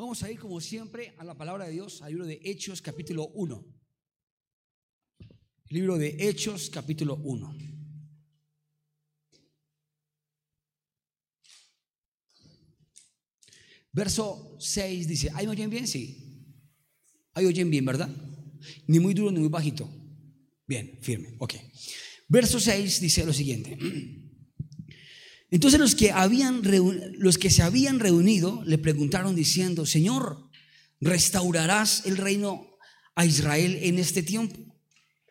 Vamos a ir como siempre a la palabra de Dios, al libro de Hechos capítulo 1. Libro de Hechos capítulo 1. Verso 6 dice, ¿ahí me oyen bien? Sí. Ahí oyen bien, ¿verdad? Ni muy duro ni muy bajito. Bien, firme, ok. Verso 6 dice lo siguiente. Entonces los que, habían los que se habían reunido le preguntaron diciendo, Señor, ¿restaurarás el reino a Israel en este tiempo?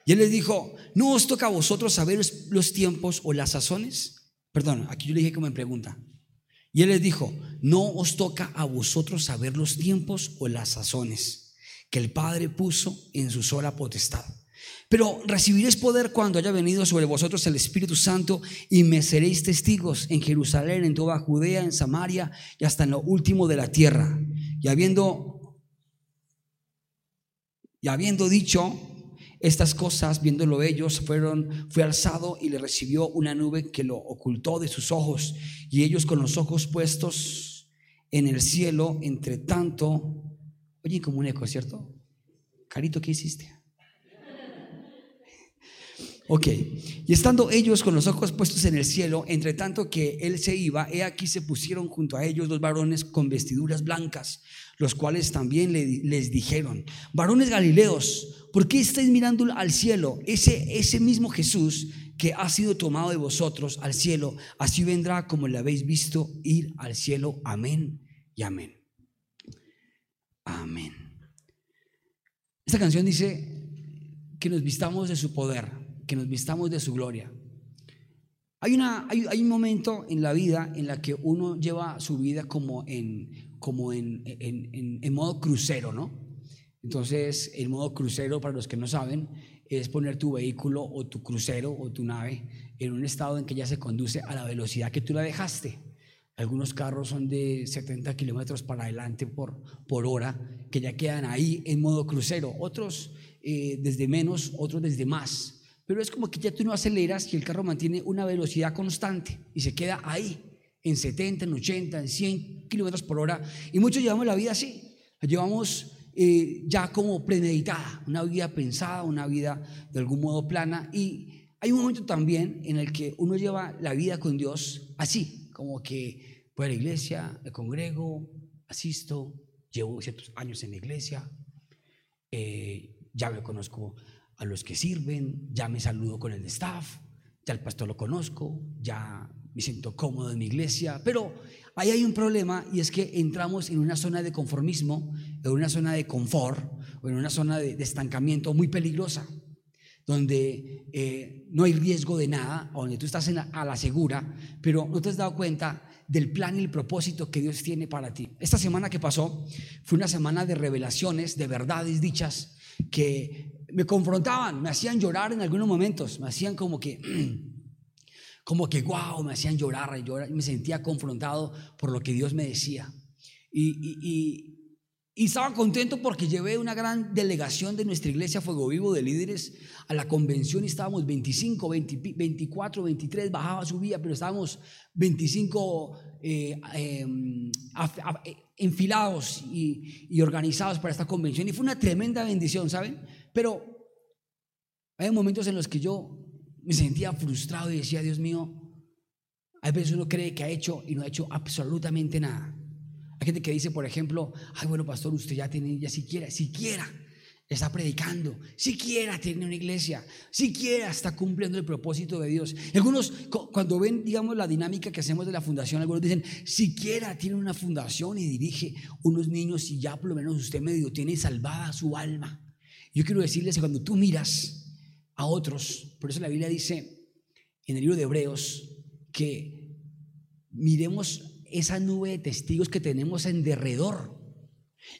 Y él les dijo, ¿no os toca a vosotros saber los tiempos o las sazones? Perdón, aquí yo le dije como me pregunta. Y él les dijo, no os toca a vosotros saber los tiempos o las sazones que el Padre puso en su sola potestad pero recibiréis poder cuando haya venido sobre vosotros el Espíritu Santo y me seréis testigos en Jerusalén, en toda Judea, en Samaria y hasta en lo último de la tierra. Y habiendo, y habiendo dicho estas cosas, viéndolo ellos, fueron, fue alzado y le recibió una nube que lo ocultó de sus ojos. Y ellos con los ojos puestos en el cielo, entre tanto, oye, como un eco, ¿cierto? Carito, ¿qué hiciste? Ok, y estando ellos con los ojos puestos en el cielo, entre tanto que él se iba, he aquí se pusieron junto a ellos dos varones con vestiduras blancas, los cuales también les dijeron, varones galileos, ¿por qué estáis mirando al cielo? Ese, ese mismo Jesús que ha sido tomado de vosotros al cielo, así vendrá como le habéis visto ir al cielo. Amén y amén. Amén. Esta canción dice que nos vistamos de su poder que nos vistamos de su gloria. Hay, una, hay, un momento en la vida en la que uno lleva su vida como en, como en, en, en, modo crucero, ¿no? Entonces, el modo crucero, para los que no saben, es poner tu vehículo o tu crucero o tu nave en un estado en que ya se conduce a la velocidad que tú la dejaste. Algunos carros son de 70 kilómetros para adelante por, por hora, que ya quedan ahí en modo crucero. Otros eh, desde menos, otros desde más pero es como que ya tú no aceleras y el carro mantiene una velocidad constante y se queda ahí, en 70, en 80, en 100 kilómetros por hora. Y muchos llevamos la vida así, la llevamos eh, ya como premeditada, una vida pensada, una vida de algún modo plana. Y hay un momento también en el que uno lleva la vida con Dios así, como que voy a la iglesia, me congrego, asisto, llevo ciertos años en la iglesia, eh, ya me conozco a los que sirven, ya me saludo con el staff, ya el pastor lo conozco, ya me siento cómodo en mi iglesia, pero ahí hay un problema y es que entramos en una zona de conformismo, en una zona de confort o en una zona de, estancamiento muy peligrosa, donde eh, no hay riesgo de nada, donde tú estás a la segura, pero no te has dado cuenta del plan y el propósito que Dios tiene para ti. Esta semana que pasó fue una semana de revelaciones, de verdades dichas, que me confrontaban, me hacían llorar en algunos momentos, me hacían como que, como que, wow, me hacían llorar, y me sentía confrontado por lo que Dios me decía. Y, estaba contento porque llevé una gran delegación de nuestra iglesia Fuego Vivo de líderes a la convención y estábamos 25, 24, 23, bajaba, subía, pero estábamos 25 eh, em, enfilados y, y organizados para esta convención y fue una tremenda bendición, ¿saben? Pero hay momentos en los que yo me sentía frustrado y decía, Dios mío, hay veces uno cree que ha hecho y no ha hecho absolutamente nada. Hay gente que dice, por ejemplo, ay, bueno, pastor, usted ya tiene, ya siquiera, siquiera está predicando, siquiera tiene una iglesia, siquiera está cumpliendo el propósito de Dios. Algunos, cuando ven, digamos, la dinámica que hacemos de la fundación, algunos dicen, siquiera tiene una fundación y dirige unos niños y ya por lo menos usted medio tiene salvada su alma. Yo quiero decirles que cuando tú miras a otros, por eso la Biblia dice en el libro de Hebreos que miremos esa nube de testigos que tenemos en derredor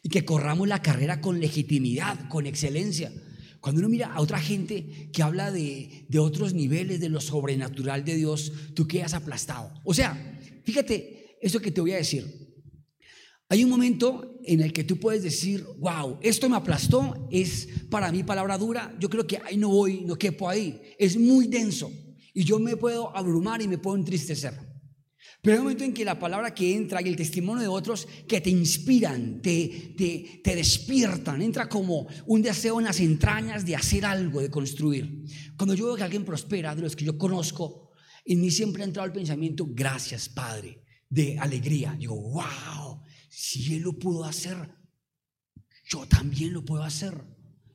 y que corramos la carrera con legitimidad, con excelencia. Cuando uno mira a otra gente que habla de, de otros niveles de lo sobrenatural de Dios, tú quedas aplastado. O sea, fíjate eso que te voy a decir. Hay un momento en el que tú puedes decir, wow, esto me aplastó, es para mí palabra dura, yo creo que ahí no voy, no quepo ahí, es muy denso y yo me puedo abrumar y me puedo entristecer. Pero hay un momento en que la palabra que entra y el testimonio de otros que te inspiran, te, te, te, despiertan, entra como un deseo en las entrañas de hacer algo, de construir. Cuando yo veo que alguien prospera, de los que yo conozco, en mí siempre ha entrado el pensamiento, gracias Padre, de alegría. Digo, wow, si Él lo pudo hacer, yo también lo puedo hacer.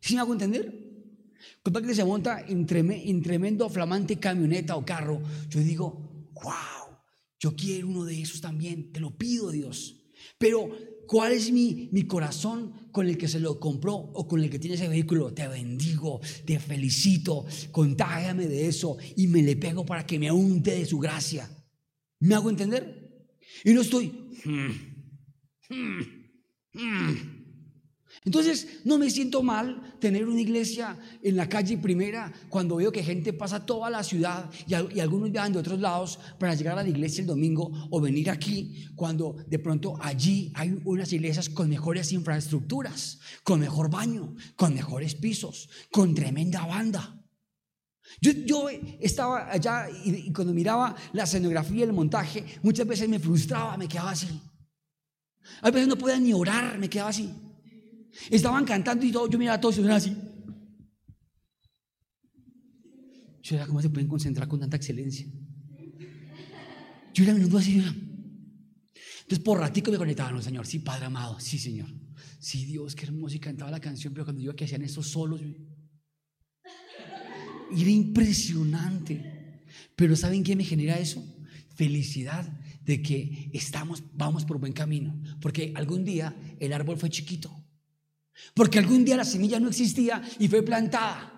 ¿Sí me hago entender? Cuando que se monta en tremendo, flamante camioneta o carro, yo digo, wow, yo quiero uno de esos también, te lo pido Dios. Pero, ¿cuál es mi, mi corazón con el que se lo compró o con el que tiene ese vehículo? Te bendigo, te felicito, contágiame de eso y me le pego para que me unte de su gracia. ¿Me hago entender? Y no estoy... Hmm, hmm, hmm, entonces, no me siento mal tener una iglesia en la calle primera cuando veo que gente pasa toda la ciudad y, algunos viajan de otros lados para llegar a la iglesia el domingo o venir aquí cuando de pronto allí hay unas iglesias con mejores infraestructuras, con mejor baño, con mejores pisos, con tremenda banda. Yo, estaba allá y, y cuando miraba la escenografía el montaje, muchas veces me frustraba, me quedaba así. A veces no podía ni orar, me quedaba así. Estaban cantando y todo, yo miraba a todos y era así. Yo era, ¿cómo se pueden concentrar con tanta excelencia? Yo era minuto así. Entonces, por ratico me conectaba, no, Señor, sí, Padre amado, sí, Señor. Sí, Dios, qué hermoso y cantaba la canción, pero cuando yo que hacían esos solos, era impresionante. Pero ¿saben qué me genera eso? Felicidad de que estamos, vamos por buen camino. Porque algún día el árbol fue chiquito. Porque algún día la semilla no existía y fue plantada.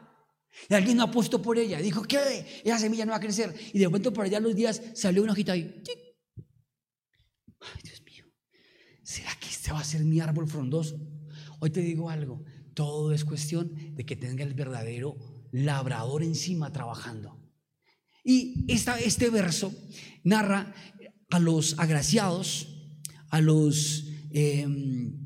Y alguien apostó por ella. Dijo, ¿qué? Esa semilla no va a crecer. Y de pronto por allá los días salió una hojita ahí. Ay, Dios mío. ¿Será que este va a ser mi árbol frondoso? Hoy te digo algo. Todo es cuestión de que tenga el verdadero labrador encima trabajando. Y esta, este verso narra a los agraciados, a los... Em,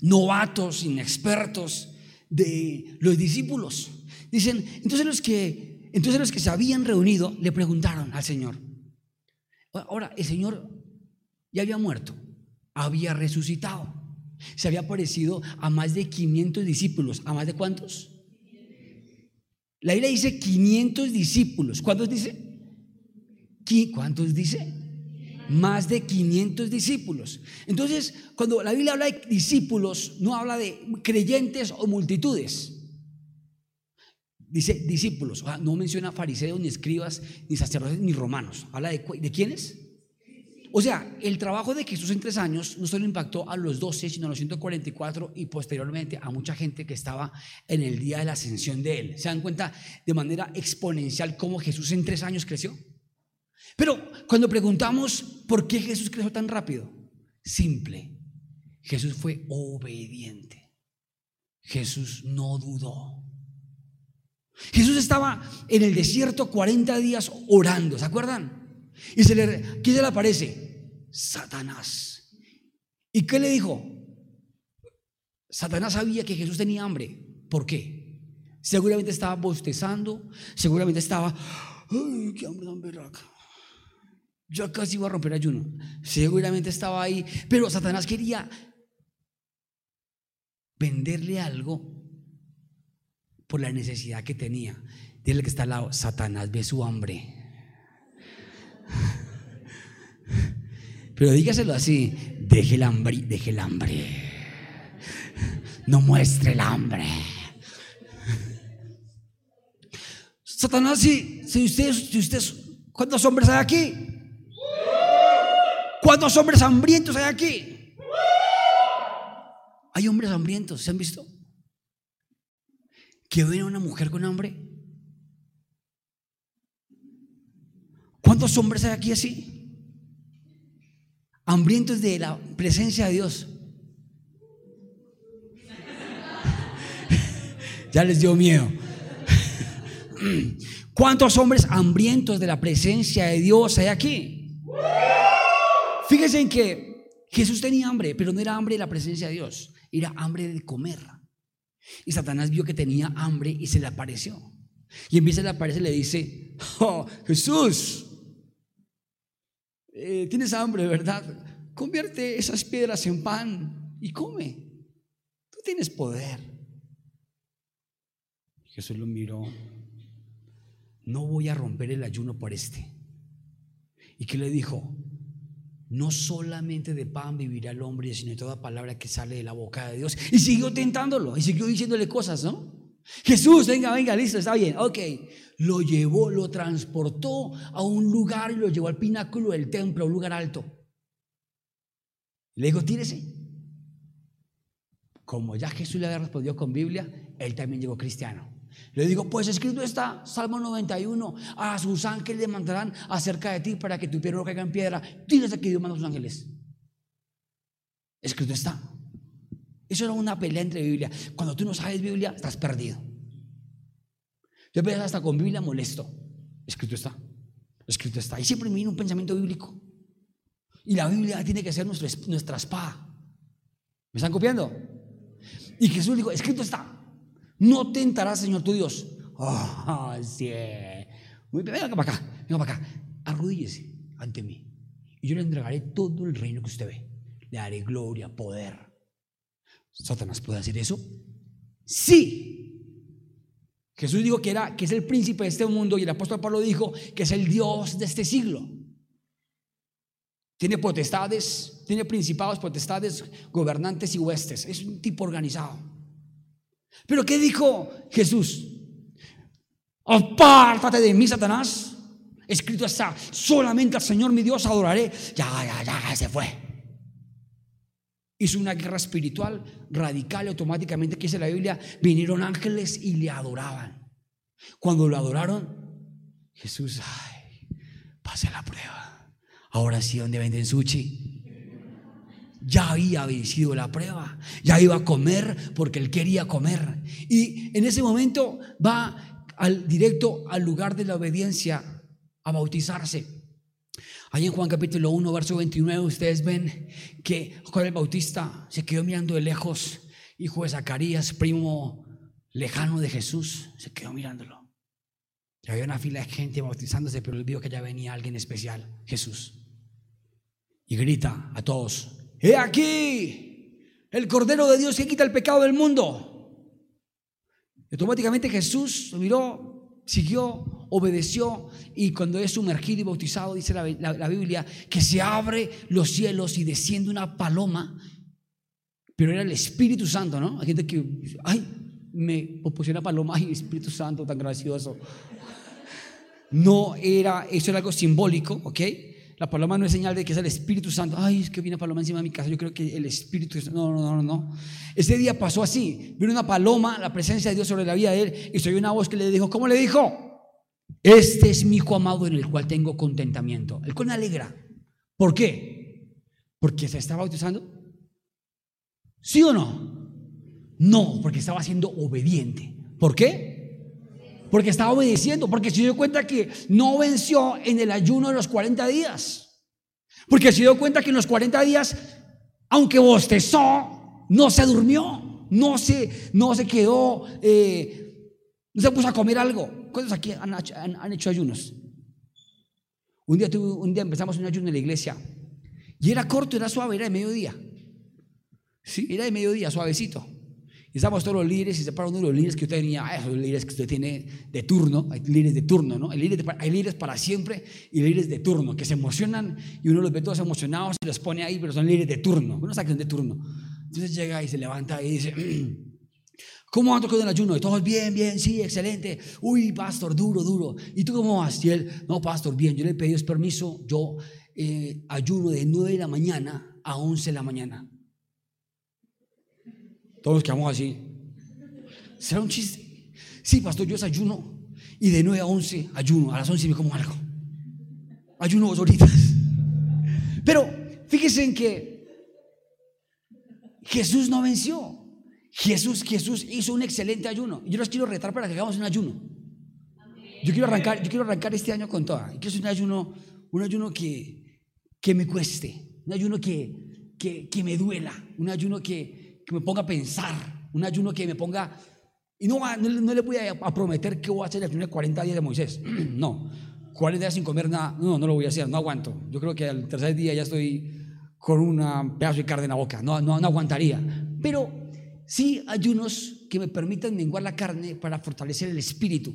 novatos, inexpertos de los discípulos. Dicen, entonces los que, entonces los que se habían reunido le preguntaron al Señor. Ahora, el Señor ya había muerto, había resucitado. Se había aparecido a más de 500 discípulos. ¿A más de cuántos? La Biblia dice 500 discípulos. ¿Cuántos dice? ¿Cuántos dice? Más de 500 discípulos. Entonces, cuando la Biblia habla de discípulos, no habla de creyentes o multitudes. Dice discípulos, no menciona fariseos, ni escribas, ni sacerdotes, ni romanos. Habla de, de quiénes. O sea, el trabajo de Jesús en tres años no solo impactó a los 12, sino a los 144 y posteriormente a mucha gente que estaba en el día de la ascensión de él. ¿Se dan cuenta de manera exponencial cómo Jesús en tres años creció? Pero cuando preguntamos por qué Jesús creció tan rápido, simple, Jesús fue obediente. Jesús no dudó. Jesús estaba en el desierto 40 días orando, ¿se acuerdan? Y se le, ¿quién se le aparece? Satanás. ¿Y qué le dijo? Satanás sabía que Jesús tenía hambre. ¿Por qué? Seguramente estaba bostezando, seguramente estaba, ay, qué hambre tan berraca. Yo casi iba a romper ayuno. Seguramente estaba ahí. Pero Satanás quería venderle algo por la necesidad que tenía. Dile que está al lado, Satanás ve su hambre. Pero dígaselo así, deje el hambre, deje el hambre. No muestre el hambre. Satanás, si, si ustedes, si ustedes, ¿cuántos hombres hay aquí? ¿Cuántos hombres hambrientos hay aquí? Hay hombres hambrientos, ¿se han visto? ¿Que ven una mujer con hambre? ¿Cuántos hombres hay aquí así? Hambrientos de la presencia de Dios. ya les dio miedo. ¿Cuántos hombres hambrientos de la presencia de Dios hay aquí? Fíjense en que Jesús tenía hambre, pero no era hambre de la presencia de Dios, era hambre de comer. Y Satanás vio que tenía hambre y se le apareció. Y en vez de le aparece le dice, oh, Jesús, eh, tienes hambre, ¿verdad? Convierte esas piedras en pan y come. Tú tienes poder. Jesús lo miró. No voy a romper el ayuno por este. ¿Y qué le dijo? No solamente de pan vivirá el hombre, sino de toda palabra que sale de la boca de Dios. Y siguió tentándolo, y siguió diciéndole cosas, ¿no? Jesús, venga, venga, listo, está bien, ok. Lo llevó, lo transportó a un lugar y lo llevó al pináculo del templo, a un lugar alto. Le dijo, tírese. Como ya Jesús le había respondido con Biblia, él también llegó cristiano. Le digo, pues escrito está, Salmo 91, a sus ángeles le mandarán acerca de ti para que tu pie no caiga en piedra. Tírese que Dios manda a sus ángeles. Escrito está. Eso era una pelea entre Biblia. Cuando tú no sabes Biblia, estás perdido. Yo empecé hasta con Biblia molesto. Escrito está. Escrito está. Y siempre me viene un pensamiento bíblico. Y la Biblia tiene que ser nuestra, nuestra espada. ¿Me están copiando? Y Jesús dijo, escrito está. No tentarás, Señor tu Dios. Oh, sí. Venga para acá, venga para acá. Arrodíllese ante mí. Y yo le entregaré todo el reino que usted ve. Le daré gloria, poder. ¿Satanás puede hacer eso? Sí. Jesús dijo que, era, que es el príncipe de este mundo y el apóstol Pablo dijo que es el Dios de este siglo. Tiene potestades, tiene principados, potestades, gobernantes y huestes. Es un tipo organizado. Pero ¿qué dijo Jesús? Apártate de mí, Satanás. Escrito está, solamente al Señor mi Dios adoraré. Ya, ya, ya, se fue. Hizo una guerra espiritual radical y automáticamente, que dice la Biblia, vinieron ángeles y le adoraban. Cuando lo adoraron, Jesús, ay, pase la prueba. Ahora sí, ¿dónde venden sushi? Ya había vencido la prueba, ya iba a comer porque él quería comer. Y en ese momento va al, directo al lugar de la obediencia a bautizarse. Ahí en Juan capítulo 1, verso 29, ustedes ven que Juan el Bautista se quedó mirando de lejos, hijo de Zacarías, primo lejano de Jesús, se quedó mirándolo. Y había una fila de gente bautizándose, pero él vio que ya venía alguien especial, Jesús. Y grita a todos, He aquí el Cordero de Dios que quita el pecado del mundo. Automáticamente Jesús miró, siguió, obedeció y cuando es sumergido y bautizado, dice la, la, Biblia, que se abre los cielos y desciende una paloma, pero era el Espíritu Santo, ¿no? Hay gente que, ay, me pusieron una paloma, ay, Espíritu Santo, tan gracioso. No era, eso era algo simbólico, ¿ok? La paloma no es señal de que es el Espíritu Santo. Ay, es que viene paloma encima de mi casa. Yo creo que el Espíritu No, no, no, no. Ese día pasó así. Vino una paloma, la presencia de Dios sobre la vida de él. Y se oyó una voz que le dijo, ¿cómo le dijo? Este es mi hijo amado en el cual tengo contentamiento. El cual me alegra. ¿Por qué? Porque se estaba bautizando. ¿Sí o no? No, porque estaba siendo obediente. ¿Por qué? Porque estaba obedeciendo, porque se dio cuenta que no venció en el ayuno de los 40 días. Porque se dio cuenta que en los 40 días, aunque bostezó, no se durmió, no se, no se quedó, eh, no se puso a comer algo. ¿Cuántos aquí han, hecho ayunos? Un día, un día empezamos un ayuno en la iglesia y era corto, era suave, era de mediodía. Sí, era de mediodía, suavecito. Y estamos todos los líderes y se para uno de los líderes que usted tenía, esos líderes que usted tiene de turno, hay líderes de turno, ¿no? Hay líderes, hay líderes para siempre y líderes de turno, que se emocionan y uno los ve todos emocionados y los pone ahí, pero son líderes de turno, uno sabe que son de turno. Entonces llega y se levanta y dice, ¿cómo ando con el ayuno? Y todos, bien, bien, sí, excelente. Uy, pastor, duro, duro. ¿Y tú cómo vas? Y él, no, pastor, bien, yo le pedido permiso, yo eh, ayuno de 9 de la mañana a 11 de la mañana. Todos quedamos así. ¿Será un chiste? Sí, pastor, yo desayuno y de 9 a 11 ayuno. A las 11 me como algo. Ayuno dos horitas. Pero fíjense en que Jesús no venció. Jesús, Jesús hizo un excelente ayuno. Yo los quiero retar para que hagamos un ayuno. Yo quiero arrancar, yo quiero arrancar este año con toda. Quiero un ayuno, un ayuno que, que me cueste, un ayuno que, que, que me duela, un ayuno que, que me ponga a pensar, un ayuno que me ponga... Y no, no, le voy a, prometer que voy a hacer el primer 40 días de Moisés, no. 40 días sin comer nada. No, no lo voy a hacer, no aguanto. Yo creo que al tercer día ya estoy con un pedazo de carne en la boca. No, no, no aguantaría. Pero sí ayunos que me permitan menguar la carne para fortalecer el espíritu.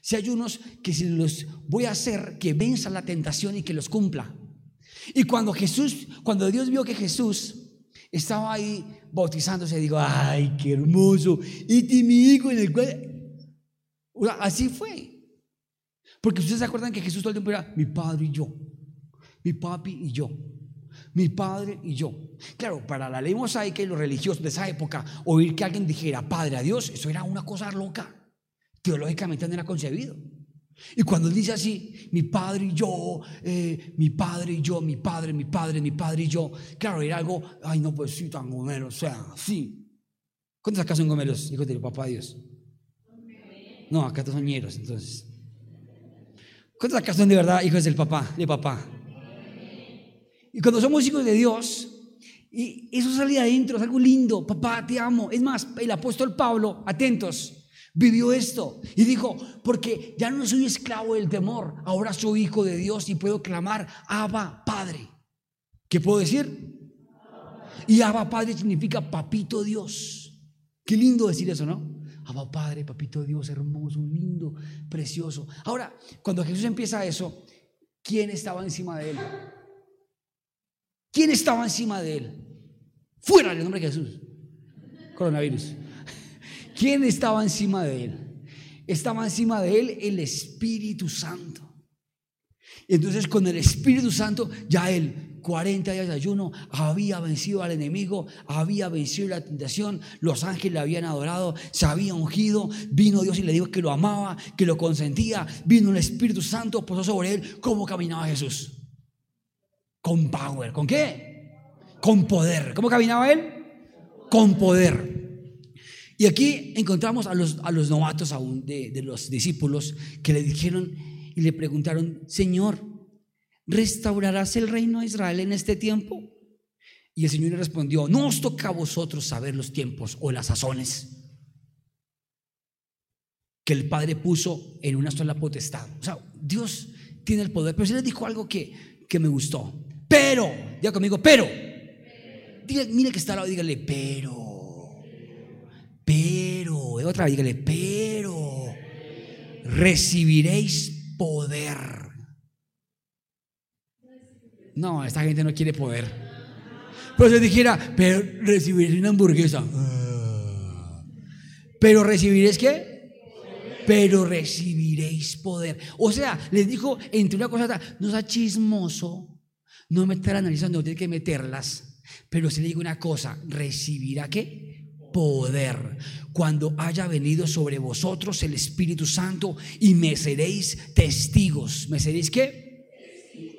Si hay unos que si los voy a hacer, que venza la tentación y que los cumpla. Y cuando Jesús, cuando Dios vio que Jesús estaba ahí bautizándose, digo, ay, qué hermoso. Y mi hijo en el cual... así fue. Porque ustedes se acuerdan que Jesús todo el tiempo era mi padre y yo, mi papi y yo, mi padre y yo. Claro, para la ley mosaica y los religiosos de esa época, oír que alguien dijera padre a Dios, eso era una cosa loca teológicamente no era concebido. Y cuando dice así, mi padre y yo, eh, mi padre y yo, mi padre, mi padre, mi padre y yo, claro, era algo, ay, no, pues sí, tan gomero, o sea, sí. ¿Cuántos acá son gomeros, hijos del papá Dios? No, acá son ñeros, entonces. ¿Cuántos acá son de verdad hijos del papá, de papá? Y cuando somos hijos de Dios, y eso sale adentro, es algo lindo, papá, te amo. Es más, el apóstol Pablo, atentos, vivió esto y dijo, porque ya no soy esclavo del temor, ahora soy hijo de Dios y puedo clamar, Abba Padre. ¿Qué puedo decir? Y Abba Padre significa papito Dios. Qué lindo decir eso, ¿no? Abba Padre, papito Dios, hermoso, lindo, precioso. Ahora, cuando Jesús empieza eso, ¿quién estaba encima de él? ¿Quién estaba encima de él? Fuera del nombre de Jesús. Coronavirus. ¿Quién estaba encima de él? Estaba encima de él el Espíritu Santo. Entonces con el Espíritu Santo ya él, 40 días de ayuno, había vencido al enemigo, había vencido la tentación, los ángeles le habían adorado, se había ungido, vino Dios y le dijo que lo amaba, que lo consentía, vino el Espíritu Santo, posó sobre él, ¿cómo caminaba Jesús? Con power, ¿con qué? Con poder. ¿Cómo caminaba él? Con poder. Y aquí encontramos a los, a los novatos aún de, de los discípulos que le dijeron y le preguntaron, Señor, ¿restaurarás el reino de Israel en este tiempo? Y el Señor le respondió, no os toca a vosotros saber los tiempos o las sazones que el Padre puso en una sola potestad. O sea, Dios tiene el poder, pero se les dijo algo que, que me gustó. Pero, diga conmigo, pero. mire que está al lado, dígale, pero pero, otra vez dígale, pero recibiréis poder. No, esta gente no quiere poder. Pero si dijera, pero recibiréis una hamburguesa. Ah. Pero recibiréis qué? Pero recibiréis poder. O sea, les dijo entre una cosa, no sea chismoso, no meter analizando, no tiene que meterlas. Pero si le digo una cosa, ¿recibirá qué? Poder cuando haya venido sobre vosotros el Espíritu Santo y me seréis testigos. ¿Me seréis qué?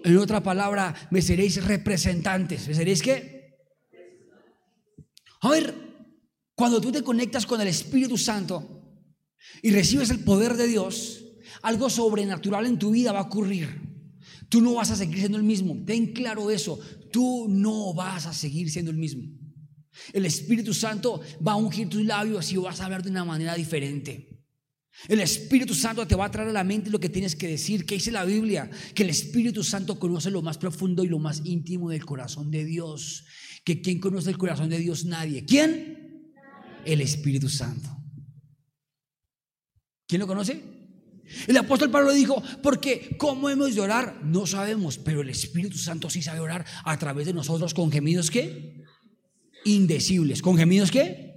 En otra palabra, me seréis representantes. ¿Me seréis qué? A ver, cuando tú te conectas con el Espíritu Santo y recibes el poder de Dios, algo sobrenatural en tu vida va a ocurrir. Tú no vas a seguir siendo el mismo. Ten claro eso. Tú no vas a seguir siendo el mismo. El Espíritu Santo va a ungir tus labios y vas a hablar de una manera diferente. El Espíritu Santo te va a traer a la mente lo que tienes que decir. Que dice la Biblia? Que el Espíritu Santo conoce lo más profundo y lo más íntimo del corazón de Dios. Que ¿quién conoce el corazón de Dios? Nadie. ¿Quién? El Espíritu Santo. ¿Quién lo conoce? El apóstol Pablo dijo, porque ¿cómo hemos de orar? No sabemos, pero el Espíritu Santo sí sabe orar a través de nosotros con gemidos que indecibles. ¿Con gemidos qué?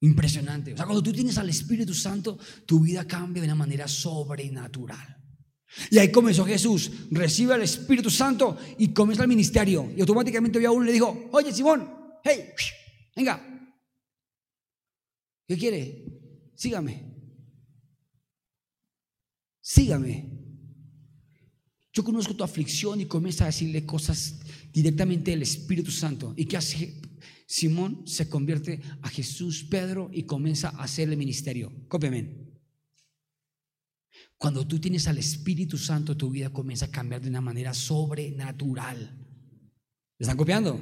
Impresionante. O sea, cuando tú tienes al Espíritu Santo, tu vida cambia de una manera sobrenatural. Y ahí comenzó Jesús, recibe al Espíritu Santo y comienza el ministerio. Y automáticamente vio a uno le dijo, oye Simón, hey, venga. ¿Qué quiere? Sígame. Sígame. Yo conozco tu aflicción y comienza a decirle cosas directamente del Espíritu Santo. ¿Y qué hace? Simón se convierte a Jesús, Pedro, y comienza a hacer el ministerio. Cópiame. Cuando tú tienes al Espíritu Santo, tu vida comienza a cambiar de una manera sobrenatural. ¿Me están copiando?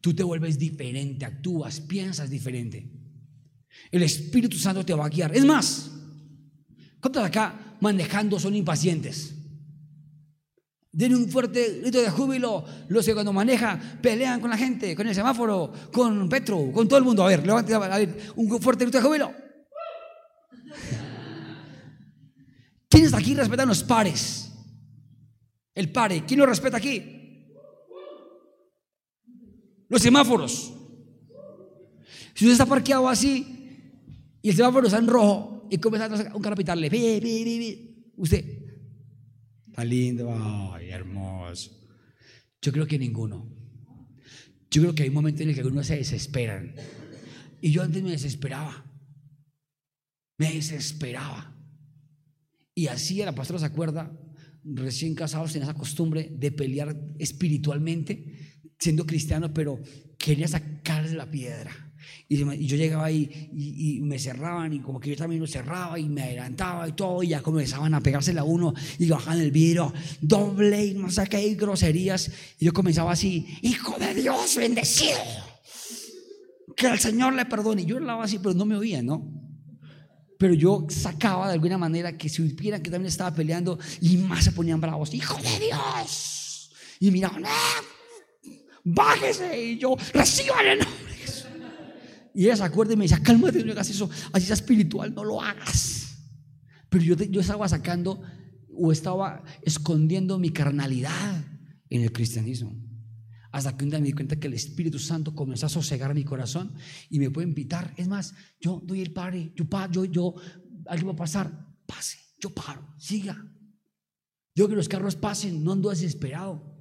Tú te vuelves diferente, actúas, piensas diferente. El Espíritu Santo te va a guiar. Es más, ¿cuántos acá manejando son impacientes. Den un fuerte grito de júbilo los que cuando maneja pelean con la gente, con el semáforo, con Petro, con todo el mundo. A ver, levante a ver, un fuerte grito de júbilo. ¿Quiénes aquí respetan los pares? El pare, ¿quién lo respeta aquí? Los semáforos. Si usted está parqueado así y el semáforo está en rojo y comienza a un carro a pitarle, usted, está lindo, ay, hermoso. Yo creo que ninguno. Yo creo que hay un momento en el que algunos se desesperan. Y yo antes me desesperaba. Me desesperaba. Y así la pastora se acuerda, recién casados en esa costumbre de pelear espiritualmente, siendo cristiano, pero quería sacarle la piedra. Y, yo llegaba ahí y, me cerraban y como que yo también lo cerraba y me adelantaba y todo y ya comenzaban a pegársela a uno y bajaban el vidrio, doble y no sé qué, groserías. Y yo comenzaba así, hijo de Dios, bendecido. Que el Señor le perdone. Y yo hablaba así, pero no me oían, ¿no? pero yo sacaba de alguna manera que si supieran que también estaba peleando y más se ponían bravos, hijo de Dios. Y miraban, ¡Ah! bájese. Y yo, reciban el. Y ella se acuerda y me decía, cálmate, no hagas eso, así sea espiritual, no lo hagas. Pero yo, yo estaba sacando o estaba escondiendo mi carnalidad en el cristianismo. Hasta que un día me di cuenta que el Espíritu Santo comenzó a sosegar mi corazón y me puede invitar. Es más, yo doy el pare, yo, yo, yo, alguien va a pasar, pase, yo paro, siga. Yo que los carros pasen, no ando desesperado.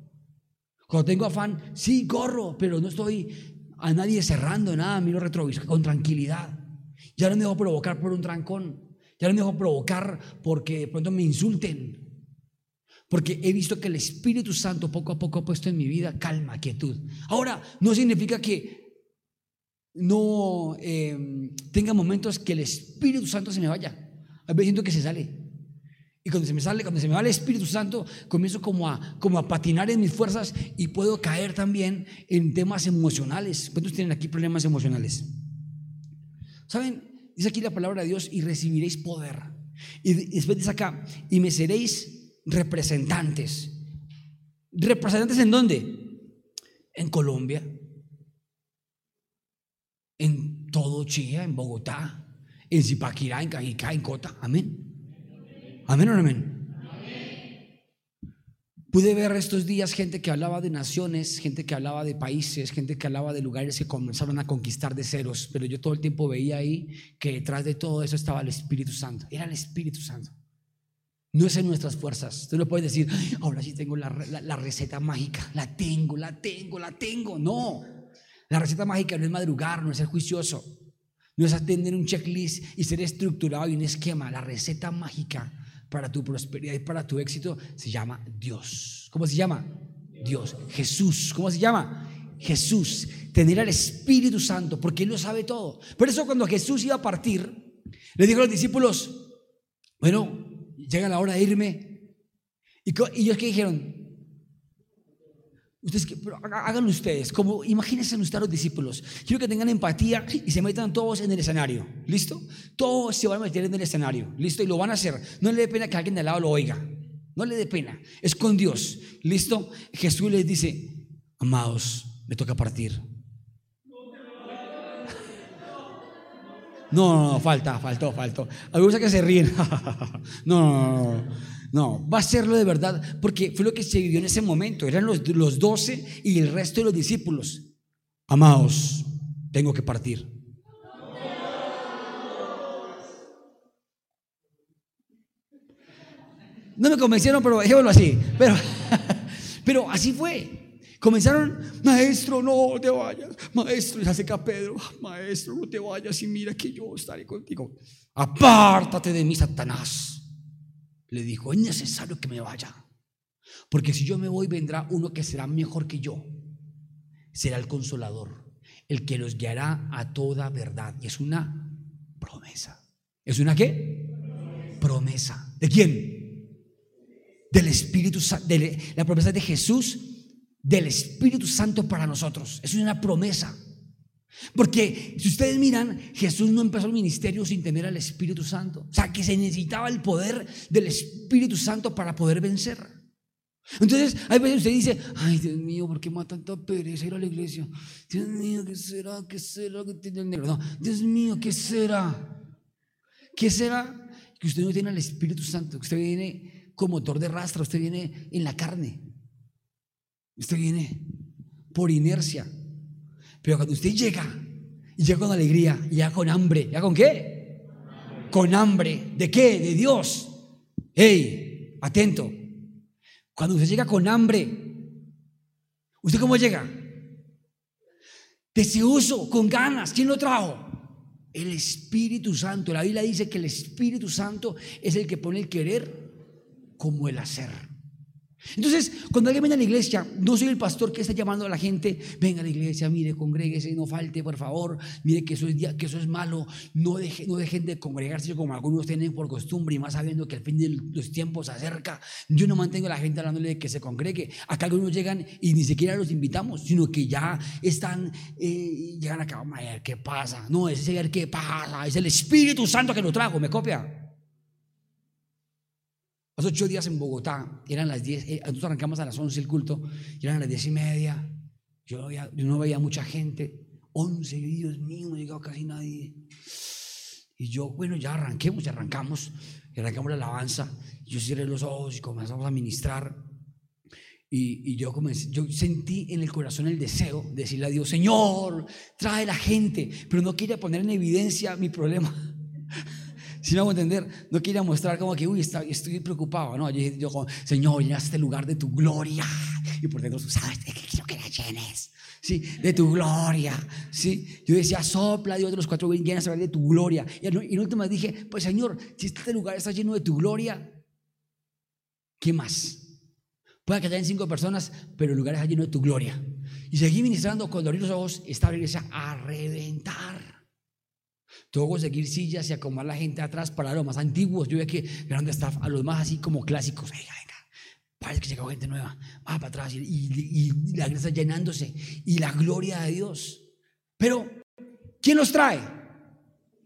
Cuando tengo afán, sí, corro, pero no estoy a nadie cerrando nada, miro retrovisor con tranquilidad. Ya no me dejo provocar por un trancón. Ya no me dejo provocar porque de pronto me insulten. Porque he visto que el Espíritu Santo poco a poco ha puesto en mi vida calma, quietud. Ahora, no significa que no em, tenga momentos que el Espíritu Santo se me vaya. A veces siento que se sale. Y cuando se me sale, cuando se me va el Espíritu Santo, comienzo como a, patinar en mis fuerzas y puedo caer también en temas emocionales. ¿Cuántos tienen aquí problemas emocionales? ¿Saben? Dice aquí la palabra de Dios y recibiréis poder. Y después dice acá, y me seréis representantes. ¿Representantes en dónde? En Colombia, en todo Chía, en Bogotá, en Zipaquirá, en Cajicá, en Cota. Amén. Amén o no amén. Pude ver estos días gente que hablaba de naciones, gente que hablaba de países, gente que hablaba de lugares que comenzaron a conquistar de ceros, pero yo todo el tiempo veía ahí que detrás de todo eso estaba el Espíritu Santo, era el Espíritu Santo. No es en nuestras fuerzas. Tú no puedes decir, ahora sí tengo la, receta mágica, la tengo, la tengo, la tengo. No, la receta mágica no es madrugar, no es ser juicioso, no es atender un checklist y ser estructurado y un esquema. La receta mágica para tu prosperidad y para tu éxito se llama Dios. ¿Cómo se llama? Dios. Jesús. ¿Cómo se llama? Jesús. Tener al Espíritu Santo, porque Él lo sabe todo. Por eso cuando Jesús iba a partir, le dijo a los discípulos, bueno, llega la hora de irme. Y, ellos que dijeron, Ustedes, háganlo ustedes, como imagínense ustedes los discípulos. Quiero que tengan empatía y se metan todos en el escenario. ¿Listo? Todos se van a meter en el escenario. ¿Listo? Y lo van a hacer. No le dé pena que alguien de al lado lo oiga. No le dé pena. Es con Dios. ¿Listo? Jesús les dice, amados, me toca partir. No, no, no, falta, faltó, faltó. A mí que se ríen. no, no, no, no. Va a serlo de verdad, porque fue lo que se vivió en ese momento. Eran los, los doce y el resto de los discípulos. Amados, tengo que partir. No me convencieron, pero dejémoslo así. Pero, pero así fue. Comenzaron, maestro, no te vayas. Maestro, y se acerca Pedro, maestro, no te vayas y mira que yo estaré contigo. Apártate de mí, Satanás. Le dijo, es necesario que me vaya. Porque si yo me voy, vendrá uno que será mejor que yo. Será el consolador, el que los guiará a toda verdad. Y es una promesa. ¿Es una qué? Promesa. ¿De quién? Del Espíritu Santo. la promesa de Jesús del Espíritu Santo para nosotros. Es una promesa. Porque si ustedes miran, Jesús no empezó el ministerio sin tener al Espíritu Santo. O sea, que se necesitaba el poder del Espíritu Santo para poder vencer. Entonces, hay veces usted dice, ay Dios mío, ¿por qué me da tanta pereza ir a la iglesia? Dios mío, ¿qué será? ¿Qué será que tiene el negro? No, Dios mío, ¿qué será? ¿Qué será? Que usted no tiene al Espíritu Santo, que usted viene como motor de rastra, usted viene en la carne. Usted viene por inercia. Pero cuando usted llega, y llega con alegría, y llega con hambre, ¿ya con qué? Con hambre. ¿De qué? De Dios. Hey, atento. Cuando usted llega con hambre, ¿usted cómo llega? Deseoso, con ganas. ¿Quién lo trajo? El Espíritu Santo. La Biblia dice que el Espíritu Santo es el que pone el querer como el hacer. Entonces, cuando alguien viene a la iglesia, no soy el pastor que está llamando a la gente, venga a la iglesia, mire, congréguese, no falte, por favor, mire que eso es, malo, no, dejen de congregarse como algunos tienen por costumbre y más sabiendo que el fin de los tiempos se acerca. Yo no mantengo a la gente hablándole de que se congregue. Acá algunos llegan y ni siquiera los invitamos, sino que ya están, eh, llegan acá, a ver qué pasa. No, es ver qué pasa, es el Espíritu Santo que lo trajo, ¿me copia? Hace ocho días en Bogotá, eran las diez, eh, nosotros arrancamos a las once el culto, y eran las diez y media, yo, no veía mucha gente, once, Dios mío, no llegaba casi nadie. Y yo, bueno, ya arranquemos, ya arrancamos, y arrancamos la alabanza, yo cerré los ojos y comenzamos a ministrar. Y, y, yo, comencé, yo sentí en el corazón el deseo de decirle a Dios, Señor, trae la gente, pero no quería poner en evidencia mi problema. Si no a entender, no quería mostrar como que, uy, estoy preocupado. No, yo, yo Señor, llenaste este lugar de tu gloria. Y por dentro, sabes, que quiero que la llenes. Sí, de tu gloria. Sí, yo decía, sopla Dios de los cuatro vientos ver de tu gloria. Y en última dije, pues Señor, si este lugar está lleno de tu gloria, ¿qué más? Puede que hayan cinco personas, pero el lugar está lleno de tu gloria. Y seguí ministrando, cuando abrí los ojos, estaba la iglesia a reventar. Tuvo que seguir sillas y acomodar la gente atrás para los más antiguos. Yo veía que eran staff a los más así como clásicos. Venga, venga. Parece que llegó gente nueva. Va para atrás y, y, la iglesia llenándose. Y la gloria de Dios. Pero, ¿quién los trae?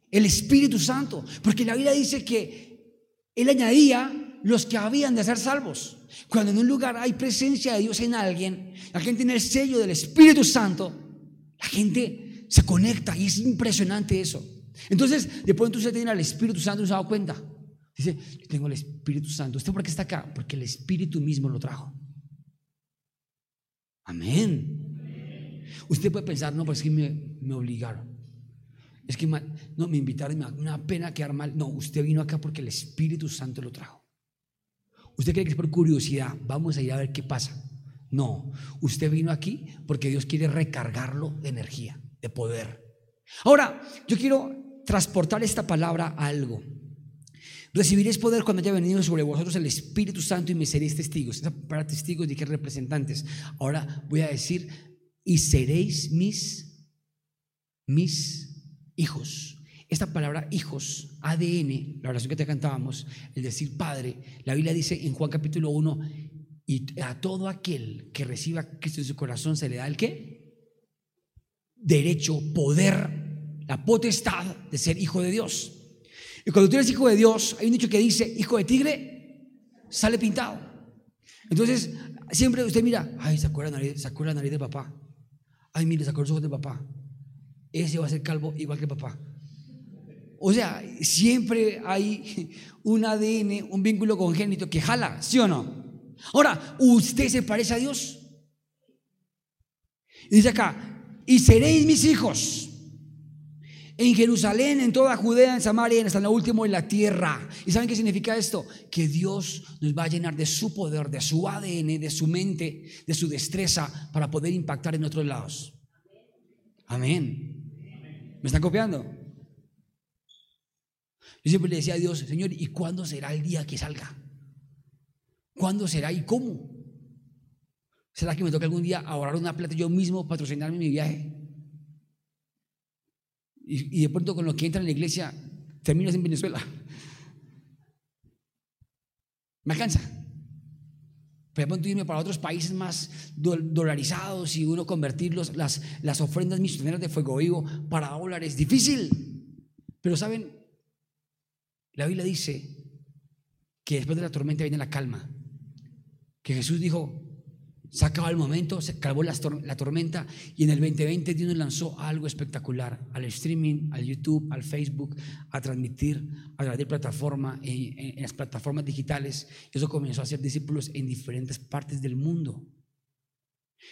El Espíritu Santo. Porque la Biblia dice que Él añadía los que habían de ser salvos. Cuando en un lugar hay presencia de Dios en alguien, la gente tiene el sello del Espíritu Santo, la gente se conecta y es impresionante eso. Entonces, de pronto usted tiene al Espíritu Santo y se ha dado cuenta. Dice, yo tengo el Espíritu Santo. ¿Usted por qué está acá? Porque el Espíritu mismo lo trajo. Amén. Usted puede pensar, no, pues es que me, obligaron. Es que no, me invitaron, me una pena quedar mal. No, usted vino acá porque el Espíritu Santo lo trajo. Usted cree que es por curiosidad, vamos a ir a ver qué pasa. No, usted vino aquí porque Dios quiere recargarlo de energía, de poder. Ahora, yo quiero transportar esta palabra a algo. Recibiréis poder cuando haya venido sobre vosotros el Espíritu Santo y me seréis testigos. para testigos dije representantes. Ahora voy a decir, y seréis mis, mis hijos. Esta palabra hijos, ADN, la oración que te cantábamos, el decir padre, la Biblia dice en Juan capítulo 1, y a todo aquel que reciba Cristo en su corazón se le da el qué? Derecho, poder, la potestad de ser hijo de Dios. Y cuando tú eres hijo de Dios, hay un dicho que dice, hijo de tigre, sale pintado. Entonces, siempre usted mira, ay, sacó la nariz, sacó la nariz de papá. Ay, mire, sacó los ojos de papá. Ese va a ser calvo igual que papá. O sea, siempre hay un ADN, un vínculo congénito que jala, ¿sí o no? Ahora, ¿usted se parece a Dios? Y dice acá, y seréis mis hijos en Jerusalén, en toda Judea, en Samaria, hasta lo último en la tierra. ¿Y saben qué significa esto? Que Dios nos va a llenar de su poder, de su ADN, de su mente, de su destreza para poder impactar en otros lados. Amén. ¿Me están copiando? Yo siempre le decía a Dios, Señor, ¿y cuándo será el día que salga? ¿Cuándo será y cómo? ¿Será que me toca algún día ahorrar una plata yo mismo, patrocinarme mi viaje? Y, de pronto con lo que entra en la iglesia, terminas en Venezuela. Me alcanza. Por ejemplo, irme para otros países más dolarizados y uno convertir las, las ofrendas misioneras de fuego vivo para dólares. Difícil. Pero saben, la Biblia dice que después de la tormenta viene la calma. Que Jesús dijo, se acabó el momento, se acabó la, tormenta y en el 2020 Dios nos lanzó algo espectacular al streaming, al YouTube, al Facebook, a transmitir a través de plataforma, en, en las plataformas digitales. Eso comenzó a hacer discípulos en diferentes partes del mundo.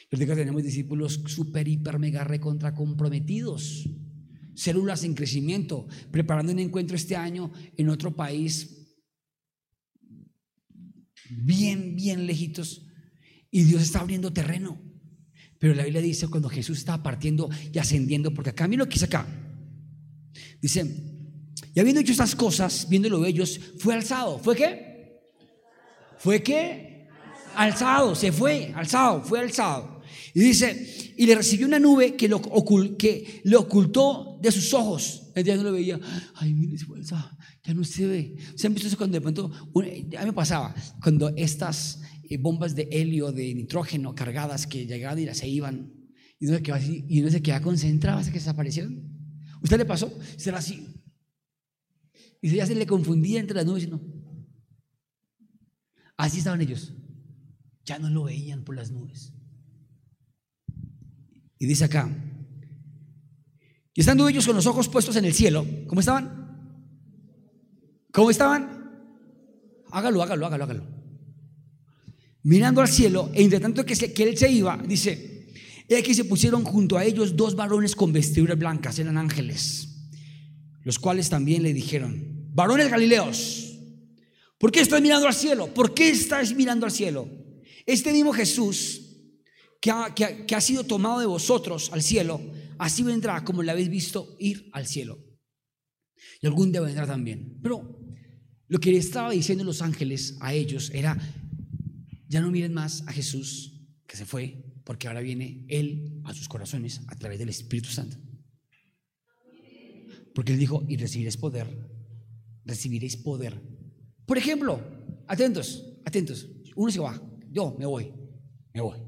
Yo digo que tenemos discípulos súper, hiper, mega, recontra comprometidos. Células en crecimiento, preparando un encuentro este año en otro país, bien, bien lejitos y Dios está abriendo terreno. Pero la Biblia dice cuando Jesús estaba partiendo y ascendiendo, porque acá, mira lo que dice acá. Dice, y habiendo hecho estas cosas, viéndolo ellos, fue alzado. ¿Fue qué? ¿Fue qué? Alzado, se fue, alzado, fue alzado. Y dice, y le recibió una nube que lo, ocultó de sus ojos. El día no lo veía. Ay, mire, se fue alzado. Ya no se ve. ¿Se han visto eso cuando de pronto, a me pasaba, cuando estas bombas de helio, de nitrógeno cargadas que llegaban y se iban. Y uno se quedaba, así, y uno se quedaba concentrado hasta que desaparecieron. ¿Usted le pasó? Será así. Y ya se le confundía entre las nubes y no. Así estaban ellos. Ya no lo veían por las nubes. Y dice acá, y estando ellos con los ojos puestos en el cielo, ¿cómo estaban? ¿Cómo estaban? Hágalo, hágalo, hágalo, hágalo mirando al cielo, e entre tanto que, que él se iba, dice, y aquí se pusieron junto a ellos dos varones con vestiduras blancas, eran ángeles, los cuales también le dijeron, varones galileos, ¿por qué estás mirando al cielo? ¿Por qué estás mirando al cielo? Este mismo Jesús que ha, que ha sido tomado de vosotros al cielo, así vendrá como le habéis visto ir al cielo. Y algún día vendrá también. Pero lo que le estaba diciendo los ángeles a ellos era, ya no miren más a Jesús que se fue, porque ahora viene Él a sus corazones a través del Espíritu Santo. Porque Él dijo, y recibiréis poder, recibiréis poder. Por ejemplo, atentos, atentos, uno se va, yo me voy, me voy.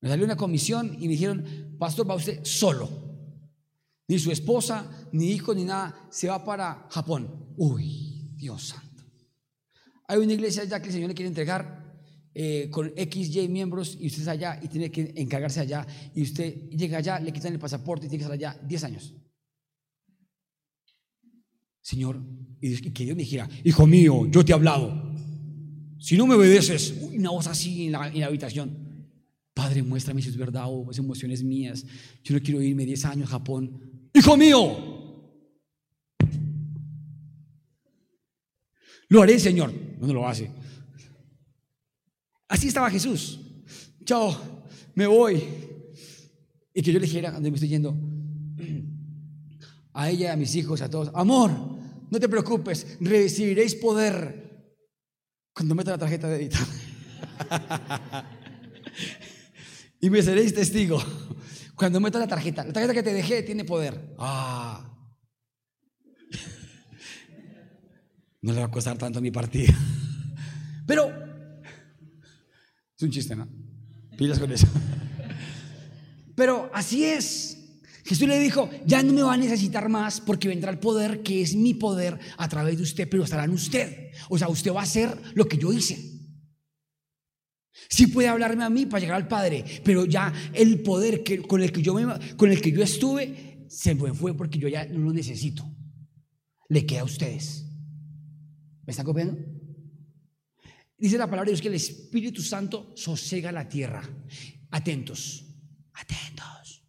Me salió una comisión y me dijeron, pastor, va usted solo. Ni su esposa, ni hijo, ni nada, se va para Japón. Uy, Dios santo. Hay una iglesia ya que el Señor le quiere entregar eh, con X, Y miembros y usted está allá y tiene que encargarse allá y usted llega allá, le quitan el pasaporte y tiene que estar allá 10 años. Señor, y que Dios me dijera, hijo mío, yo te he hablado. Si no me obedeces, una voz así en la, en la habitación. Padre, muéstrame si es verdad o es emociones mías. Yo no quiero irme 10 años a Japón. Hijo mío, lo haré, Señor. No lo hace. Así estaba Jesús. Chao, me voy. Y que yo le dijera, cuando me estoy yendo, a ella, a mis hijos, a todos, amor, no te preocupes, recibiréis poder cuando meta la tarjeta de débito. y me seréis testigo cuando meta la tarjeta. La tarjeta que te dejé tiene poder. Ah. No le va a costar tanto mi partida. Pero es un chiste, ¿no? Pilas con eso. Pero así es. Jesús le dijo, ya no me va a necesitar más porque vendrá el poder que es mi poder a través de usted, pero estará en usted. O sea, usted va a hacer lo que yo hice. Sí puede hablarme a mí para llegar al Padre, pero ya el poder que, con, el que yo con el que yo estuve se me fue porque yo ya no lo necesito. Le queda a ustedes. ¿Me están copiando? Dice la palabra de Dios que el Espíritu Santo sosega la tierra. Atentos, atentos.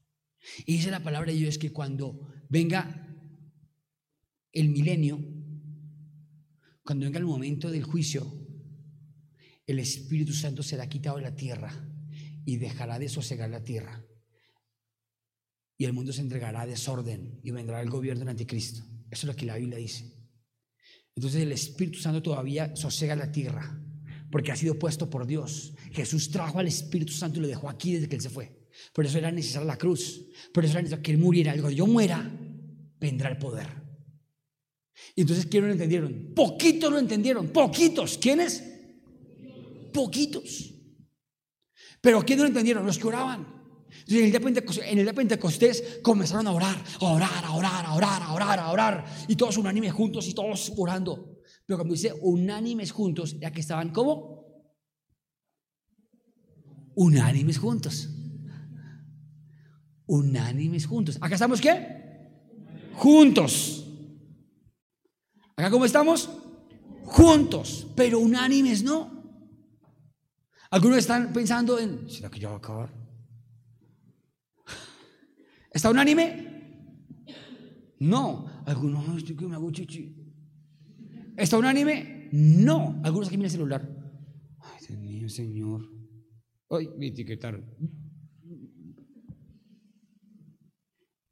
Y dice la palabra de Dios que cuando venga el milenio, cuando venga el momento del juicio, el Espíritu Santo será quitado de la tierra y dejará de sosegar la tierra. Y el mundo se entregará a desorden y vendrá el gobierno del anticristo. Eso es lo que la Biblia dice. Entonces el Espíritu Santo todavía sosega la tierra porque ha sido puesto por Dios. Jesús trajo al Espíritu Santo y lo dejó aquí desde que Él se fue. Por eso era necesaria la cruz. Por eso era necesario que Él muriera. Cuando yo muera, vendrá el poder. Y entonces, ¿quiénes lo entendieron? Poquitos lo entendieron. Poquitos. ¿Quiénes? poquitos. Pero ¿quién no lo entendieron? Los que oraban. Entonces, en el, día Pentecostés, Pentecostés comenzaron a orar, a orar, a orar, a orar, a orar, a orar. Y todos unánimes juntos y todos orando. Pero cuando dice unánimes juntos, ya que estaban como unánimes juntos. Unánimes juntos. ¿Acá estamos qué? Juntos. ¿Acá cómo estamos? Juntos, pero unánimes no. Algunos están pensando en, ¿será que ya va a acabar? ¿Está unánime? No. Algunos, yo que me hago chichi. ¿Está unánime? No. Algunos aquí miran el celular. Ay, Dios mío, Señor. Ay, me etiquetaron.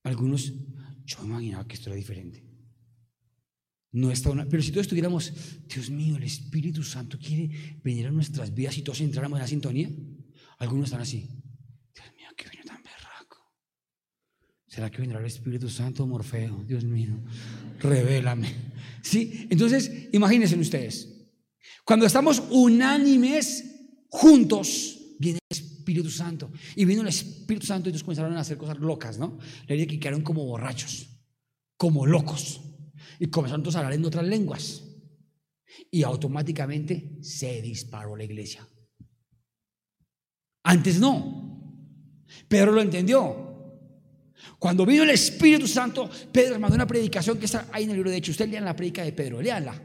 Algunos, yo imaginaba que esto era diferente. No está una, pero si todos estuviéramos, Dios mío, el Espíritu Santo quiere venir a nuestras vidas y todos entráramos en la sintonía. Algunos están así. Dios mío, qué viene tan berraco. ¿Será que vendrá el Espíritu Santo Morfeo? Dios mío, revélame. Sí, entonces imagínense ustedes. Cuando estamos unánimes juntos, viene el Espíritu Santo. Y vino el Espíritu Santo y ellos comenzaron a hacer cosas locas, ¿no? Le que quedaron como borrachos, como locos. Y comenzaron a hablar en otras lenguas. Y automáticamente se disparó la iglesia. Antes no. Pedro lo entendió. Cuando vino el Espíritu Santo, Pedro mandó una predicación que está ahí en el libro de Hechos. Ustedes lean la predica de Pedro, leanla.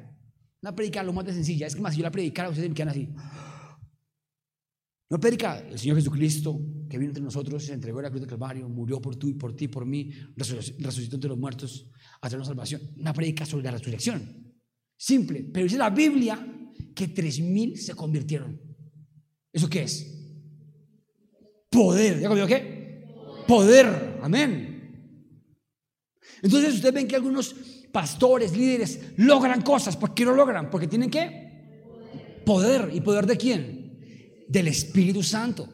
Una predica lo más de sencilla. Es que más si yo la predicara, ustedes me quedan así. No predica el Señor Jesucristo que vino entre nosotros, se entregó a la cruz del Calvario, murió por tú y por ti, por mí, resucitó entre los muertos, a traernos salvación. Una predica sobre la resurrección. Simple. Pero dice la Biblia que tres mil se convirtieron. ¿Eso qué es? Poder. ¿Ya conmigo qué? Poder. Amén. Entonces ustedes ven que algunos pastores, líderes, logran cosas. ¿Por qué lo logran? Porque tienen qué? Poder. ¿Y poder de quién? del Espíritu Santo.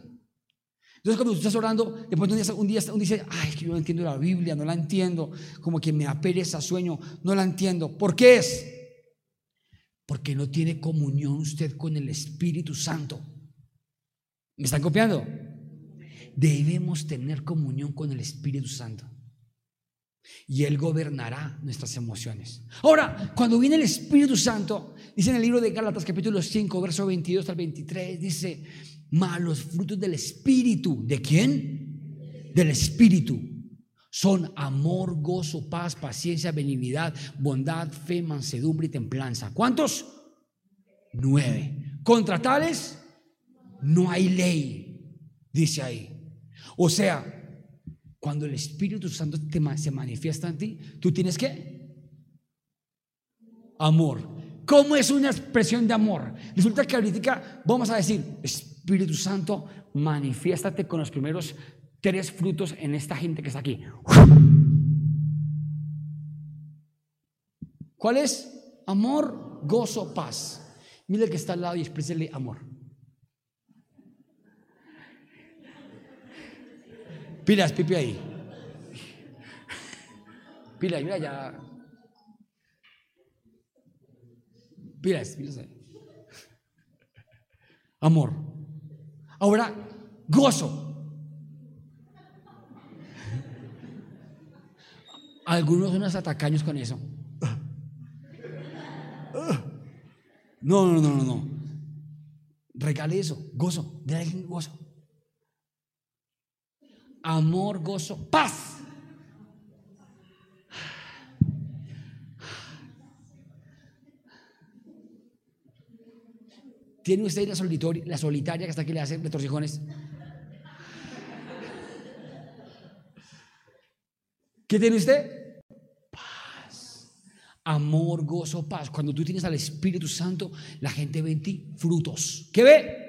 Entonces cuando tú estás orando, de pronto un día, un día uno dice, ay, que yo no entiendo la Biblia, no la entiendo, como que me da pereza, sueño, no la entiendo. ¿Por qué es? Porque no tiene comunión usted con el Espíritu Santo. ¿Me están copiando? Debemos tener comunión con el Espíritu Santo. Y Él gobernará nuestras emociones. Ahora, cuando viene el Espíritu Santo, dice en el libro de Gálatas capítulo 5, verso 22 al 23, dice, malos frutos del Espíritu. ¿De quién? Del Espíritu. Son amor, gozo, paz, paciencia, benignidad, bondad, fe, mansedumbre y templanza. ¿Cuántos? Nueve. Contra tales no hay ley, dice ahí. O sea, cuando el Espíritu Santo se manifiesta en ti, tú tienes que amor. ¿Cómo es una expresión de amor? Resulta que ahorita vamos a decir, Espíritu Santo, manifiéstate con los primeros tres frutos en esta gente que está aquí. ¿Cuál es? Amor, gozo, paz. Mira el que está al lado y exprésele amor. Pilas, Pipi ahí. Pilas, mira ya. Pilas, pilas ahí. Amor. Ahora, gozo. Algunos son unos atacaños con eso. No, no, no, no, no. Regale eso, gozo, de alguien gozo amor, gozo, paz. ¿Tiene usted la solitaria, la solitaria que está aquí le hace retorcijones? ¿Qué tiene usted? Paz. Amor, gozo, paz. Cuando tú tienes al Espíritu Santo, la gente ve en ti frutos. ¿Qué ve?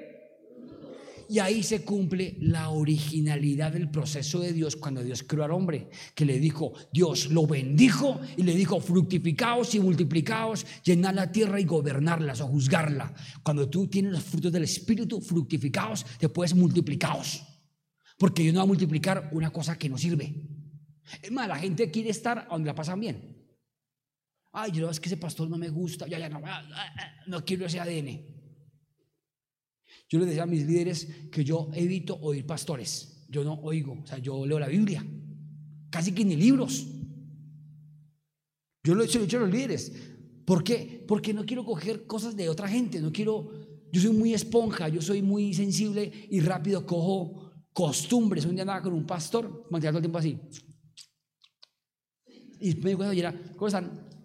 Y ahí se cumple la originalidad del proceso de Dios cuando Dios creó al hombre, que le dijo, Dios lo bendijo y le dijo, fructificaos y multiplicaos, llenad la tierra y gobernarla o juzgarla. Cuando tú tienes los frutos del Espíritu, fructificaos, después multiplicaos. Porque Dios no va a multiplicar una cosa que no sirve. Es más, la gente quiere estar donde la pasan bien. Ay, yo es que ese pastor no me gusta, ya, ya, no, ah, ah, ah, no quiero ese ADN. Yo les decía a mis líderes que yo evito oír pastores. Yo no oigo, o sea, yo leo la Biblia. Casi que ni libros. Yo lo he hecho, a los líderes. ¿Por qué? Porque no quiero coger cosas de otra gente. No quiero. Yo soy muy esponja, yo soy muy sensible y rápido cojo costumbres. Un día andaba con un pastor, mantenía todo el tiempo así. Y me di cuenta y era, ¿cómo están?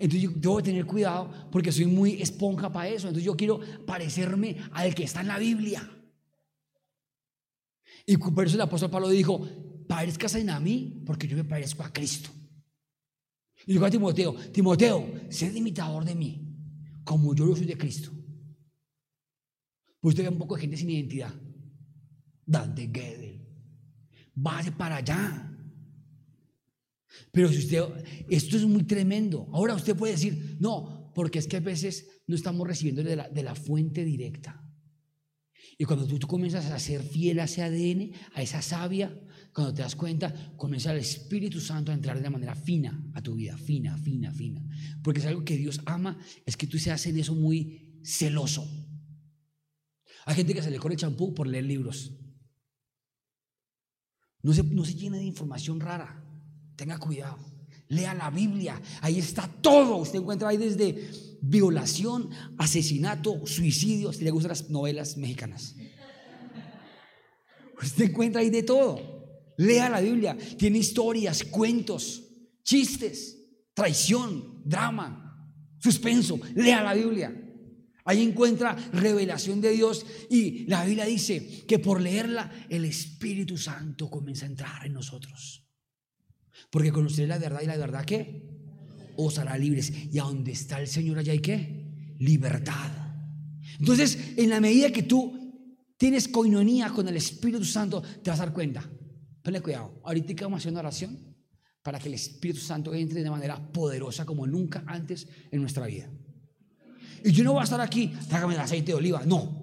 Entonces yo debo tener cuidado porque soy muy esponja para eso. Entonces yo quiero parecerme al que está en la Biblia. Y por eso el apóstol Pablo dijo, parezcas a mí porque yo me parezco a Cristo. Y dijo a Timoteo, Timoteo, sé imitador de mí, como yo lo soy de Cristo. Pues usted ve un poco de gente sin identidad. Dante Gedel. Vaya para allá. Pero si usted, esto es muy tremendo. Ahora usted puede decir, no, porque es que a veces no estamos recibiendo de la, fuente directa. Y cuando tú, comienzas a ser fiel a ese ADN, a esa savia, cuando te das cuenta, comienza el Espíritu Santo a entrar de manera fina a tu vida, fina, fina, fina. Porque es algo que Dios ama, es que tú seas en eso muy celoso. Hay gente que se le corre champú por leer libros. No se, no se llena de información rara. Tenga cuidado. Lea la Biblia. Ahí está todo. Usted encuentra ahí desde violación, asesinato, suicidio, si le gustan las novelas mexicanas. Usted encuentra ahí de todo. Lea la Biblia. Tiene historias, cuentos, chistes, traición, drama, suspenso. Lea la Biblia. Ahí encuentra revelación de Dios y la Biblia dice que por leerla el Espíritu Santo comienza a entrar en nosotros. Porque conoceré la verdad y la verdad que os hará libres. Y a donde está el Señor allá hay qué? Libertad. Entonces, en la medida que tú tienes coinonía con el Espíritu Santo, te vas a dar cuenta. Ponle cuidado. Ahorita vamos a hacer una oración para que el Espíritu Santo entre de manera poderosa como nunca antes en nuestra vida. Y yo no voy a estar aquí, trágame el aceite de oliva. No.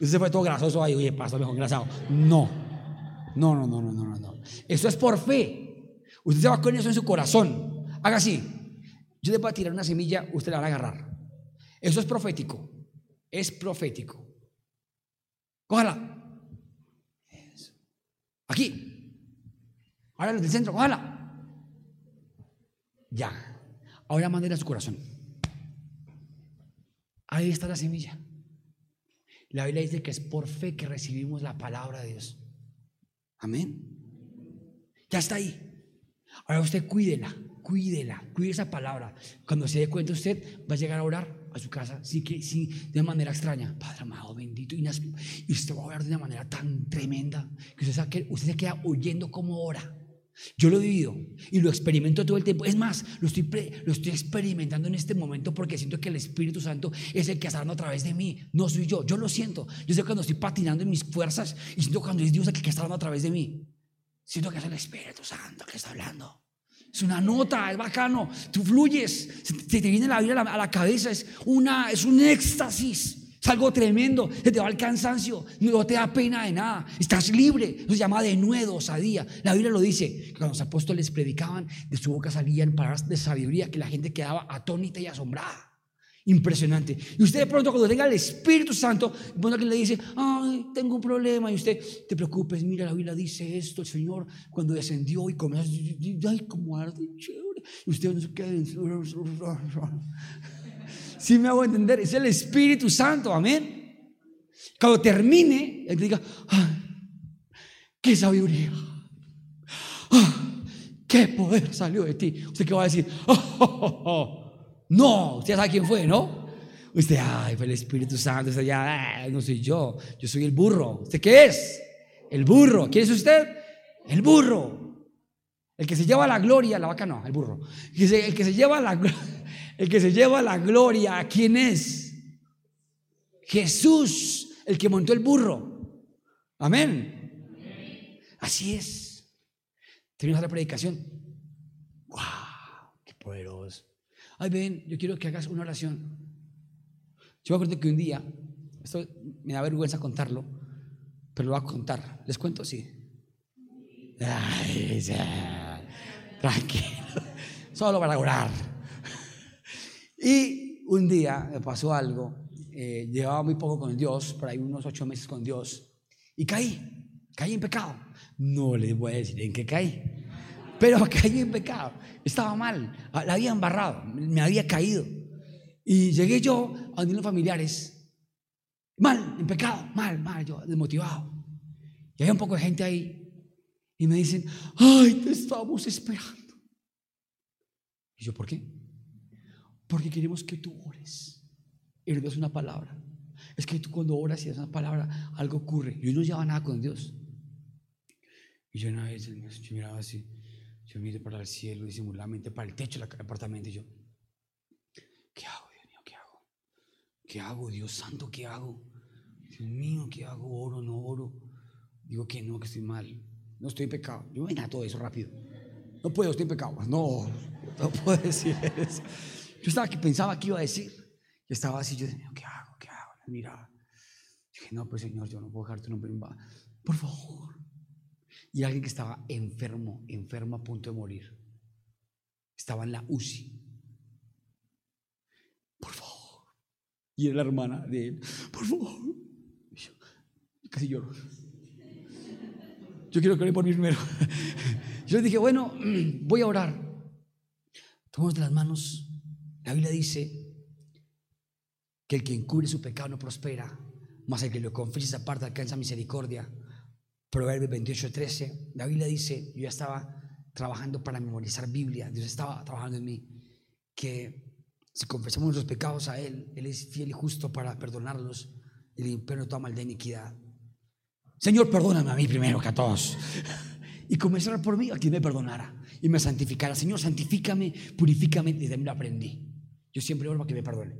Usted fue todo grasoso ahí, oye, pastor, mejor engrasado. No. No, no, no, no, no, no. Eso es por fe. Usted se va con eso en su corazón. Haga así. Yo le voy a tirar una semilla, usted la va a agarrar. Eso es profético. Es profético. Cójala. Aquí. Ahora en el centro, cójala. Ya. Ahora mandela a su corazón. Ahí está la semilla. La Biblia dice que es por fe que recibimos la palabra de Dios. Amén. Ya está ahí. Ahora usted cuídela, cuídela, cuide esa palabra. Cuando se dé cuenta usted va a llegar a orar a su casa, sí que sí, de manera extraña. Padre amado, bendito. Y, usted va a orar de una manera tan tremenda que usted, usted se queda oyendo como ora. Yo lo he vivido y lo experimento todo el tiempo. Es más, lo estoy, lo estoy experimentando en este momento porque siento que el Espíritu Santo es el que está a través de mí. No soy yo, yo lo siento. Yo sé cuando estoy patinando en mis fuerzas y siento cuando es Dios el que está hablando a través de mí. Siento que es el Espíritu Santo que está hablando. Es una nota, es bacano. Tú fluyes, te viene la vida a la cabeza, es, una, es un éxtasis. Algo tremendo, se te va el cansancio, no te da pena de nada, estás libre, eso se llama de nuevo, osadía. La Biblia lo dice, cuando los apóstoles predicaban, de su boca salían palabras de sabiduría que la gente quedaba atónita y asombrada. Impresionante. Y usted de pronto cuando tenga el Espíritu Santo, alguien le dice, ay, tengo un problema, y usted, te preocupes, mira, la Biblia dice esto, el Señor cuando descendió y comenzó, ay, como arde, chévere. Y usted no se queda si me hago entender? Es el Espíritu Santo, amén. Cuando termine, él diga, qué sabiduría, ah, qué poder salió de ti. ¿Usted qué va a decir? No, usted sabe quién fue, ¿no? Usted, ay, fue el Espíritu Santo, usted ya, no soy yo, yo soy el burro. ¿Usted qué es? El burro. ¿Quién es usted? El burro. El que se lleva la gloria, la vaca no, el burro. El que se lleva la gloria el que se lleva la gloria, ¿quién es? Jesús, el que montó el burro. Amén. Así es. Tenemos la predicación. ¡Wow! ¡Qué poderoso! Ay, ven, yo quiero que hagas una oración. Yo me acuerdo que un día, esto me da vergüenza contarlo, pero lo voy a contar. ¿Les cuento? Sí. Ay, ya. Tranquilo. Solo para orar. Y un día me pasó algo, eh, llevaba muy poco con Dios, por ahí unos ocho meses con Dios, y caí, caí en pecado. No les voy a decir en qué caí, pero caí en pecado. Estaba mal, la había embarrado, me había caído. Y llegué yo a los familiares, mal, en pecado, mal, mal, yo desmotivado. Y hay un poco de gente ahí y me dicen, ay, te estamos esperando. Y yo, ¿por qué? Porque queremos que tú ores y le das una palabra. Es que tú cuando oras y das una palabra, algo ocurre. Y uno no lleva nada con Dios. Y yo una vez yo miraba así, yo miré para el cielo, disimuladamente para el techo del apartamento. Y yo, ¿qué hago, Dios mío? ¿Qué hago? ¿Qué hago, Dios santo? ¿Qué hago? Dios mío, ¿qué hago? ¿Oro, no oro? Digo que no, que estoy mal. No estoy en pecado. Yo me todo eso rápido. No puedo, estoy en pecado. No, no puedo decir eso. Yo estaba que pensaba que iba a decir. Yo estaba así, yo decía, ¿qué hago? ¿Qué hago? Mira. Dije, no, pues Señor, yo no puedo dejar tu nombre en Por favor. Y alguien que estaba enfermo, enfermo a punto de morir. Estaba en la UCI. Por favor. Y era la hermana de él. Por favor. yo, casi lloro. Yo quiero que ore por primero. Yo dije, bueno, voy a orar. Tomamos las manos. La Biblia dice que el que encubre su pecado no prospera, mas el que lo confiesa esa parte alcanza misericordia. Proverbios 28, 13. La Biblia dice, yo ya estaba trabajando para memorizar Biblia, Dios estaba trabajando en mí, que si confesamos nuestros pecados a Él, Él es fiel y justo para perdonarlos y limpiarnos toda maldad e iniquidad. Señor, perdóname a mí primero que a todos. Y comencé por mí, a quien me perdonara y me santificara. Señor, santifícame, purifícame, desde mí lo aprendí. Yo siempre oro para que me perdone.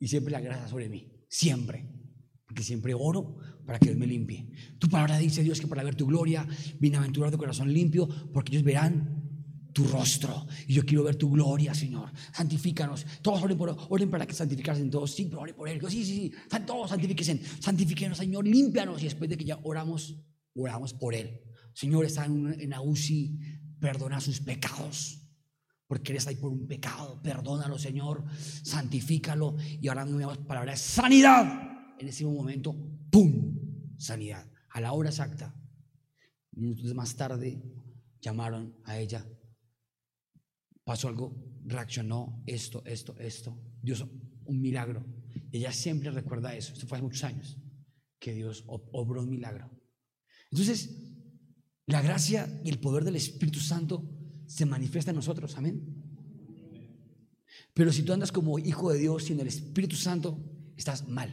Y siempre la gracia sobre mí, siempre. Porque siempre oro para que Dios me limpie. Tu palabra dice, Dios, que para ver tu gloria, bienaventurado de corazón limpio, porque ellos verán tu rostro. Y yo quiero ver tu gloria, Señor. Santifícanos. Todos oren, por, oren para que santificasen todos. Sí, pero oren por Él. Sí, sí, sí. Todos santifíquense. Santifíquenos, Señor. Límpianos. Y después de que ya oramos, oramos por Él. Señor, está en, en Ausi. Perdona sus pecados. Porque está ahí por un pecado. Perdónalo, Señor. Santifícalo. Y ahora no me palabra sanidad. En ese momento, ¡pum! Sanidad. A la hora exacta. Minutos más tarde, llamaron a ella pasó algo, reaccionó, esto, esto, esto. Dios, un milagro. Ella siempre recuerda eso. Esto fue hace muchos años, que Dios obró un milagro. Entonces, la gracia y el poder del Espíritu Santo se manifiesta en nosotros. Amén. Pero si tú andas como hijo de Dios sin el Espíritu Santo, estás mal.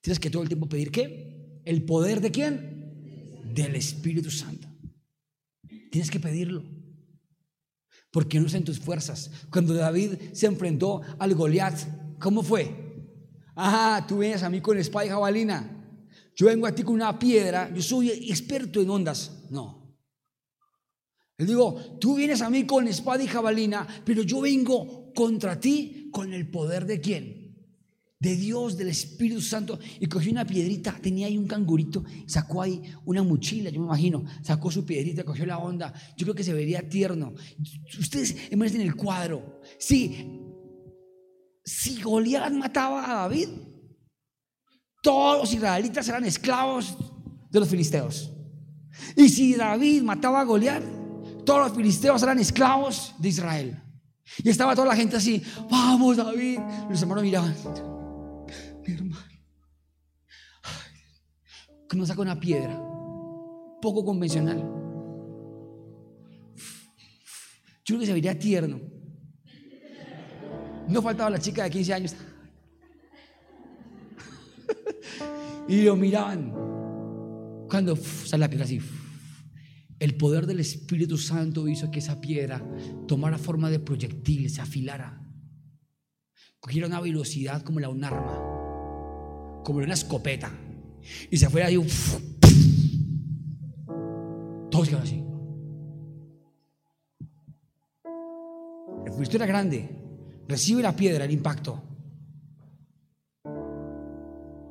Tienes que todo el tiempo pedir qué? El poder de quién? Del Espíritu Santo. Tienes que pedirlo porque no es en tus fuerzas. Cuando David se enfrentó al Goliat, ¿cómo fue? Ajá, tú vienes a mí con espada y jabalina. Yo vengo a ti con una piedra. Yo soy experto en ondas. No. Le digo, tú vienes a mí con espada y jabalina, pero yo vengo contra ti con el poder de quién? de Dios, del Espíritu Santo, y cogió una piedrita, tenía ahí un cangurito, sacó ahí una mochila, yo me imagino, sacó su piedrita, cogió la onda, yo creo que se vería tierno. Ustedes en el cuadro, si, si Goliat mataba a David, todos los israelitas eran esclavos de los filisteos. Y si David mataba a Goliat, todos los filisteos eran esclavos de Israel. Y estaba toda la gente así, vamos David. Los hermanos miraban mi hermano. Que nos saca una piedra, poco convencional. Yo creo que se vería tierno. No faltaba la chica de 15 años. y lo miraban. Cuando sale la piedra así. El poder del Espíritu Santo hizo que esa piedra tomara forma de proyectil, se afilara. Cogiera una velocidad como la de un arma como una escopeta. Y se fue ahí. Todos quedaron así. El fuiste era grande. Recibe la piedra, el impacto.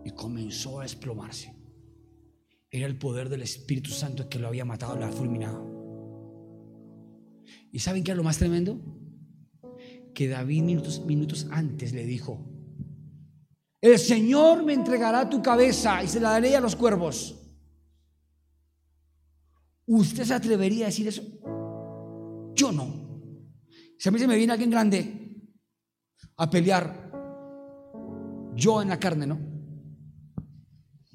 Y comenzó a desplomarse. Era el poder del Espíritu Santo que lo había matado, lo había fulminado. ¿Y saben qué es lo más tremendo? que David minutos, minutos antes le dijo, el Señor me entregará tu cabeza y se la daré a los cuervos. ¿Usted se atrevería a decir eso? Yo no. Si a mí se me viene alguien grande a pelear, yo en la carne, ¿no?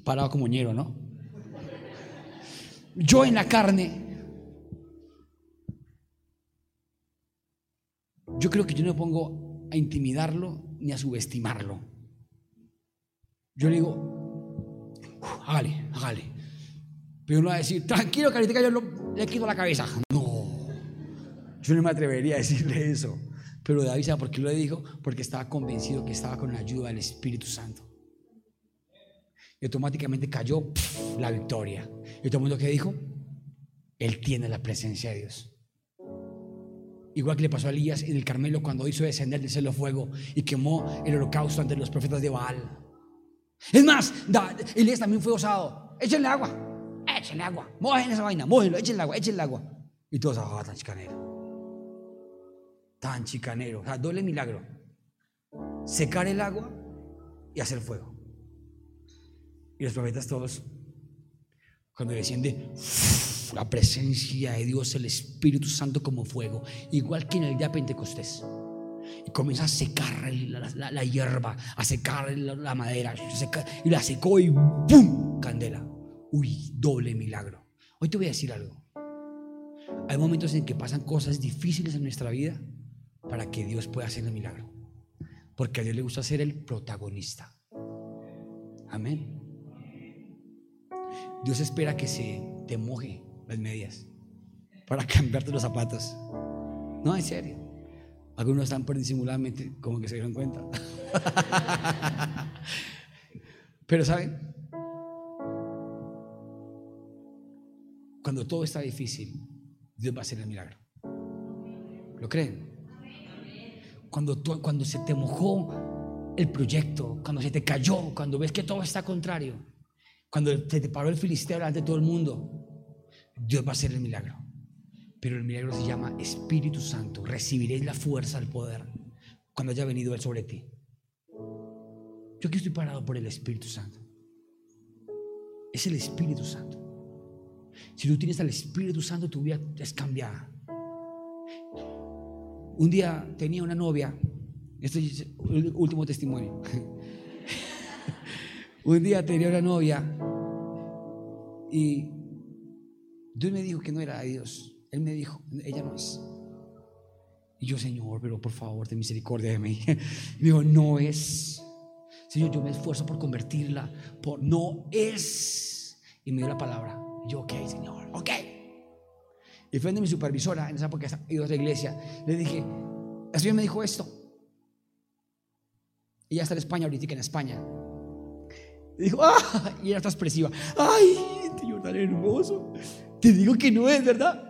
Parado como ñero, ¿no? Yo en la carne, yo creo que yo no me pongo a intimidarlo ni a subestimarlo. Yo le digo, hágale, hágale. Pero uno va a decir, tranquilo, que yo le quito la cabeza. No, yo no me atrevería a decirle eso. Pero David, ¿sabe por qué lo dijo? Porque estaba convencido que estaba con la ayuda del Espíritu Santo. Y automáticamente cayó la victoria. Y todo el mundo que dijo, Él tiene la presencia de Dios. Igual que le pasó a Elías en el Carmelo cuando hizo descender del cielo fuego y quemó el holocausto ante los profetas de Baal. Es más, Elías también fue osado. Échenle agua, échenle agua, mojen esa vaina, mojenlo, échenle agua, échenle agua. Y todos, ah, tan chicanero. Tan chicanero. O sea, doble milagro. Secar el agua y hacer fuego. Y los profetas todos, cuando desciende la presencia de Dios, el Espíritu Santo como fuego, igual que en el día de Pentecostés. Y comienza a secar la, hierba, a secar la, madera, y la secó y ¡pum! Candela. Uy, doble milagro. Hoy te voy a decir algo. Hay momentos en que pasan cosas difíciles en nuestra vida para que Dios pueda hacer el milagro. Porque a Dios le gusta ser el protagonista. Amén. Dios espera que se te moje las medias para cambiarte los zapatos. No, en serio. Algunos están por disimuladamente como que se dieron cuenta. Pero ¿saben? Cuando todo está difícil, Dios va a hacer el milagro. ¿Lo creen? Cuando, cuando se te mojó el proyecto, cuando se te cayó, cuando ves que todo está contrario, cuando se te paró el filisteo delante de todo el mundo, Dios va a hacer el milagro. Pero el milagro se llama Espíritu Santo. Recibiréis la fuerza, el poder cuando haya venido Él sobre ti. Yo aquí estoy parado por el Espíritu Santo. Es el Espíritu Santo. Si tú tienes al Espíritu Santo, tu vida es cambiada. Un día tenía una novia, este es el último testimonio. Un día tenía una novia y Dios me dijo que no era de Dios. Él me dijo, ella no es. Y yo, Señor, pero por favor, ten misericordia de mí. Y me dijo, no es. Señor, yo me esfuerzo por convertirla. Por no es. Y me dio la palabra. Yo, ok, Señor, ok. Y fue de mi supervisora, en esa época iba a la iglesia. Le dije, el Señor me dijo esto. Y ya está en España, ahorita en España. Y dijo, ah, y era está expresiva. Ay, Señor, tan hermoso. Te digo que no es, ¿verdad?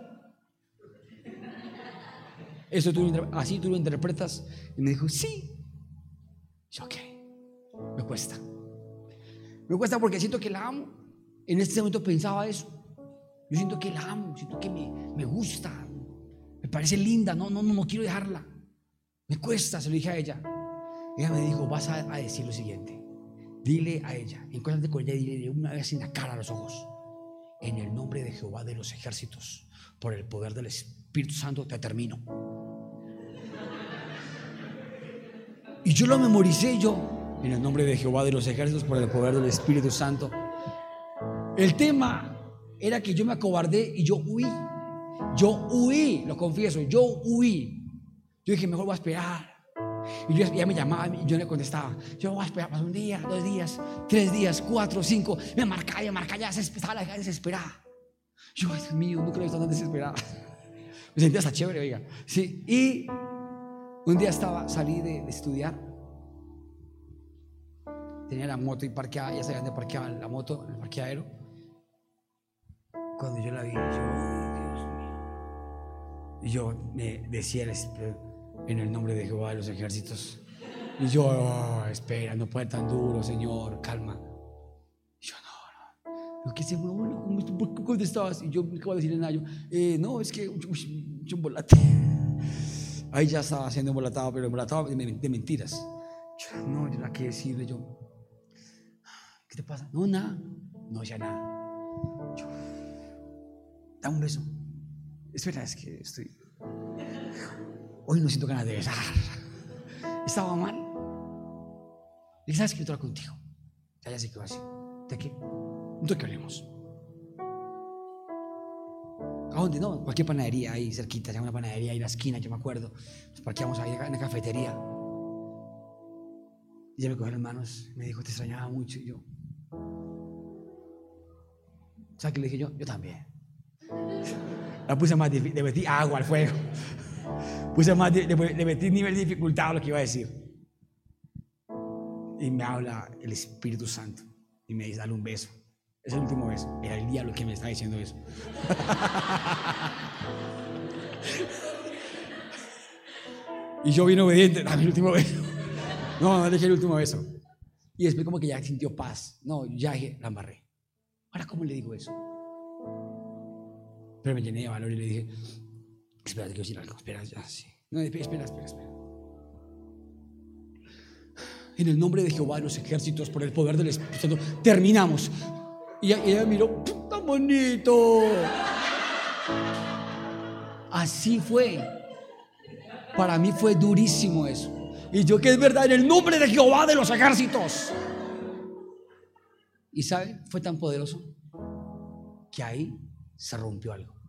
Eso tú así tú lo interpretas. Y me dijo, sí. Yo, ok, me cuesta. Me cuesta porque siento que la amo. En este momento pensaba eso. Yo siento que la amo, siento que me, me gusta, me parece linda, no, no, no, no quiero dejarla. Me cuesta, se lo dije a ella. Ella me dijo, vas a decir lo siguiente. Dile a ella, encuéntrate con ella y dile una vez en la cara a los ojos en el nombre de Jehová de los ejércitos, por el poder del Espíritu Santo, te termino. Y yo lo memoricé yo, en el nombre de Jehová de los ejércitos, por el poder del Espíritu Santo. El tema era que yo me acobardé y yo huí. Yo huí, lo confieso, yo huí. Yo dije, mejor voy a esperar. Y yo, ya me llamaba y yo le contestaba. Yo voy a esperar un día, dos días, tres días, cuatro, cinco. Me marcaba, me marcaba, ya estaba la desesperada. Yo, Dios mío, nunca lo he visto tan desesperada. Me sentía hasta chévere, oiga. Sí, y un día estaba, salí de, estudiar. Tenía la moto y parqueada, ya sabían de parqueaba la moto en el parqueadero. Cuando yo la vi, yo, Dios mío. Y yo me decía el en el nombre de Jehová de los ejércitos. Y yo, oh, espera, no puede tan duro, Señor, calma. Y yo, no, no. ¿Qué se ¿Cómo estabas? Y yo me acabo de decirle a Nayo, eh, no, es que un chocolate. Ahí ya estaba haciendo embolatado, pero embolatado de, de mentiras. Yo, no, yo no qué decirle yo. ¿Qué te pasa? No, nada. No, ya nada. Yo, da un beso. Espera, es que estoy. Hoy no siento ganas de besar. Estaba mal. Y sabes que yo trabajo contigo. Ya, ya sé que así. ¿De qué? ¿De qué hablemos? ¿A dónde? No, cualquier panadería ahí cerquita, ya una panadería ahí en la esquina, yo me acuerdo. Nos parqueamos ahí en la cafetería. Y ella me cogió las manos me dijo, te extrañaba mucho. Y yo, ¿sabes qué le dije yo? Yo también. La puse más difícil, le metí agua al fuego. Puse más, le, metí nivel de dificultad a lo que iba a decir. Y me habla el Espíritu Santo y me dice, dale un beso. Es el último beso. Era el diablo que me está diciendo eso. y yo vine obediente, dame el último beso. No, no dejé el último beso. Y después como que ya sintió paz. No, ya dije, la embarré. Ahora, ¿cómo le digo eso? Pero me llené de valor y le dije, espera, te quiero decir algo. Espera, ya, sí. No, espera, espera, espera. En el nombre de Jehová de los ejércitos, por el poder del Espíritu Santo, terminamos. Y ella, ella miró, tan bonito. Así fue. Para mí fue durísimo eso. Y yo que es verdad, en el nombre de Jehová de los ejércitos. Y sabe, fue tan poderoso que ahí se rompió algo.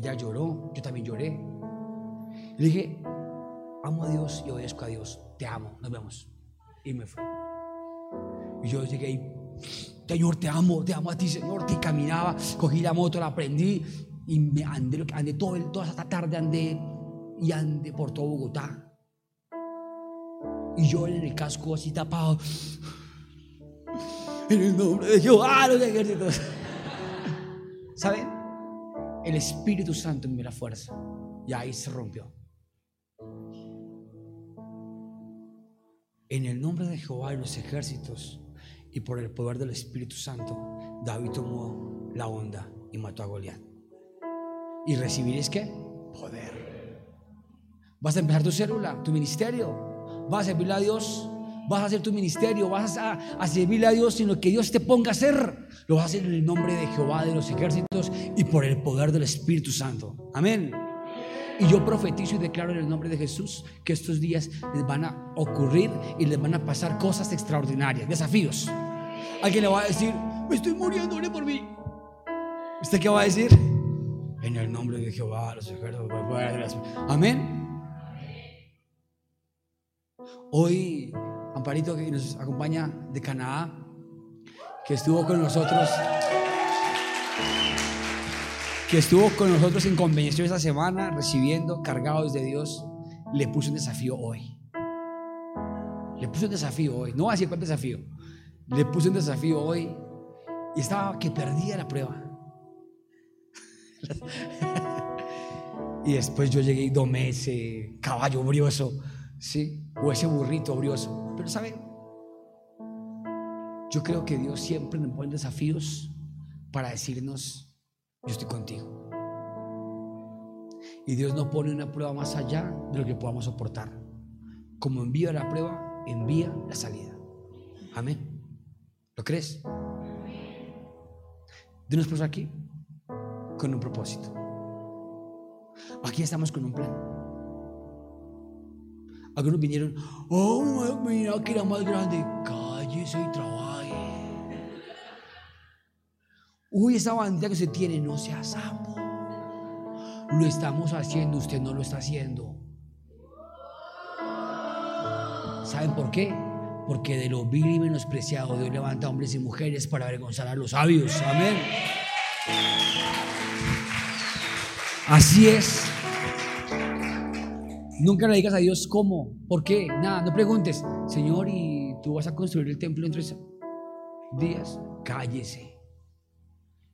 Ella lloró, yo también lloré. Le dije, amo a Dios y obedezco a Dios. Te amo, nos vemos. Y me fue. Y yo llegué y, Señor, te amo, te amo a ti, Señor. Te caminaba, cogí la moto, la prendí y me andé, andé todo el, toda esta tarde, andé y andé por todo Bogotá. Y yo en el casco así tapado. En el nombre de Jehová, los ejércitos. ¿Saben? El Espíritu Santo me dio la fuerza. Y ahí se rompió. En el nombre de Jehová y los ejércitos y por el poder del Espíritu Santo, David tomó la onda y mató a Goliat. ¿Y recibiréis qué? Poder. Vas a empezar tu célula, tu ministerio. Vas a servirle a Dios. Vas a hacer tu ministerio. Vas a, a servirle a Dios lo que Dios te ponga a hacer. Lo vas a hacer en el nombre de Jehová de los ejércitos y por el poder del Espíritu Santo. Amén. Y yo profetizo y declaro en el nombre de Jesús que estos días les van a ocurrir y les van a pasar cosas extraordinarias, desafíos. Alguien le va a decir, me estoy muriendo, ore por mí. ¿Usted qué va a decir? En el nombre de Jehová, los ejércitos, Amén. Hoy, Amparito, que nos acompaña de Canadá, que estuvo con nosotros, que estuvo con nosotros en convención esta semana, recibiendo, cargados de Dios, le puso un desafío hoy. Le puso un desafío hoy. No voy a decir cuál desafío. Le puse un desafío hoy y estaba que perdía la prueba. y después yo llegué y domé ese caballo brioso, ¿sí? O ese burrito brioso. Pero ¿saben? Yo creo que Dios siempre nos pone desafíos para decirnos, yo estoy contigo. Y Dios no pone una prueba más allá de lo que podamos soportar. Como envía la prueba, envía la salida. Amén. ¿Lo crees? Dios nos puso aquí con un propósito. Aquí estamos con un plan. Algunos vinieron, oh, mira que era más grande. Cállese y trabaje. Uy, esa bandera que usted tiene, no sea sapo. Lo estamos haciendo, usted no lo está haciendo. ¿Saben por qué? Porque de lo vil y menospreciado Dios levanta hombres y mujeres para avergonzar a los sabios. Amén. Así es. Nunca le digas a Dios cómo, por qué, nada, no preguntes, Señor, ¿y tú vas a construir el templo en tres días? Cállese.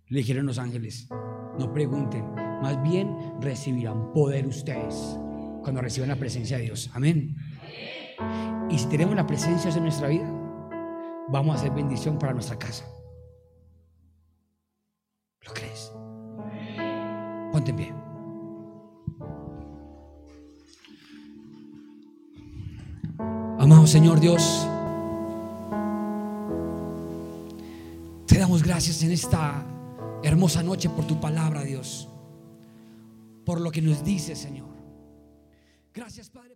Le dijeron los ángeles, no pregunten, más bien recibirán poder ustedes cuando reciban la presencia de Dios. Amén. Y si tenemos la presencia en nuestra vida, vamos a hacer bendición para nuestra casa. ¿Lo crees? Ponte en pie. Amado Señor Dios, te damos gracias en esta hermosa noche por tu palabra, Dios, por lo que nos dice, Señor. Gracias, Padre.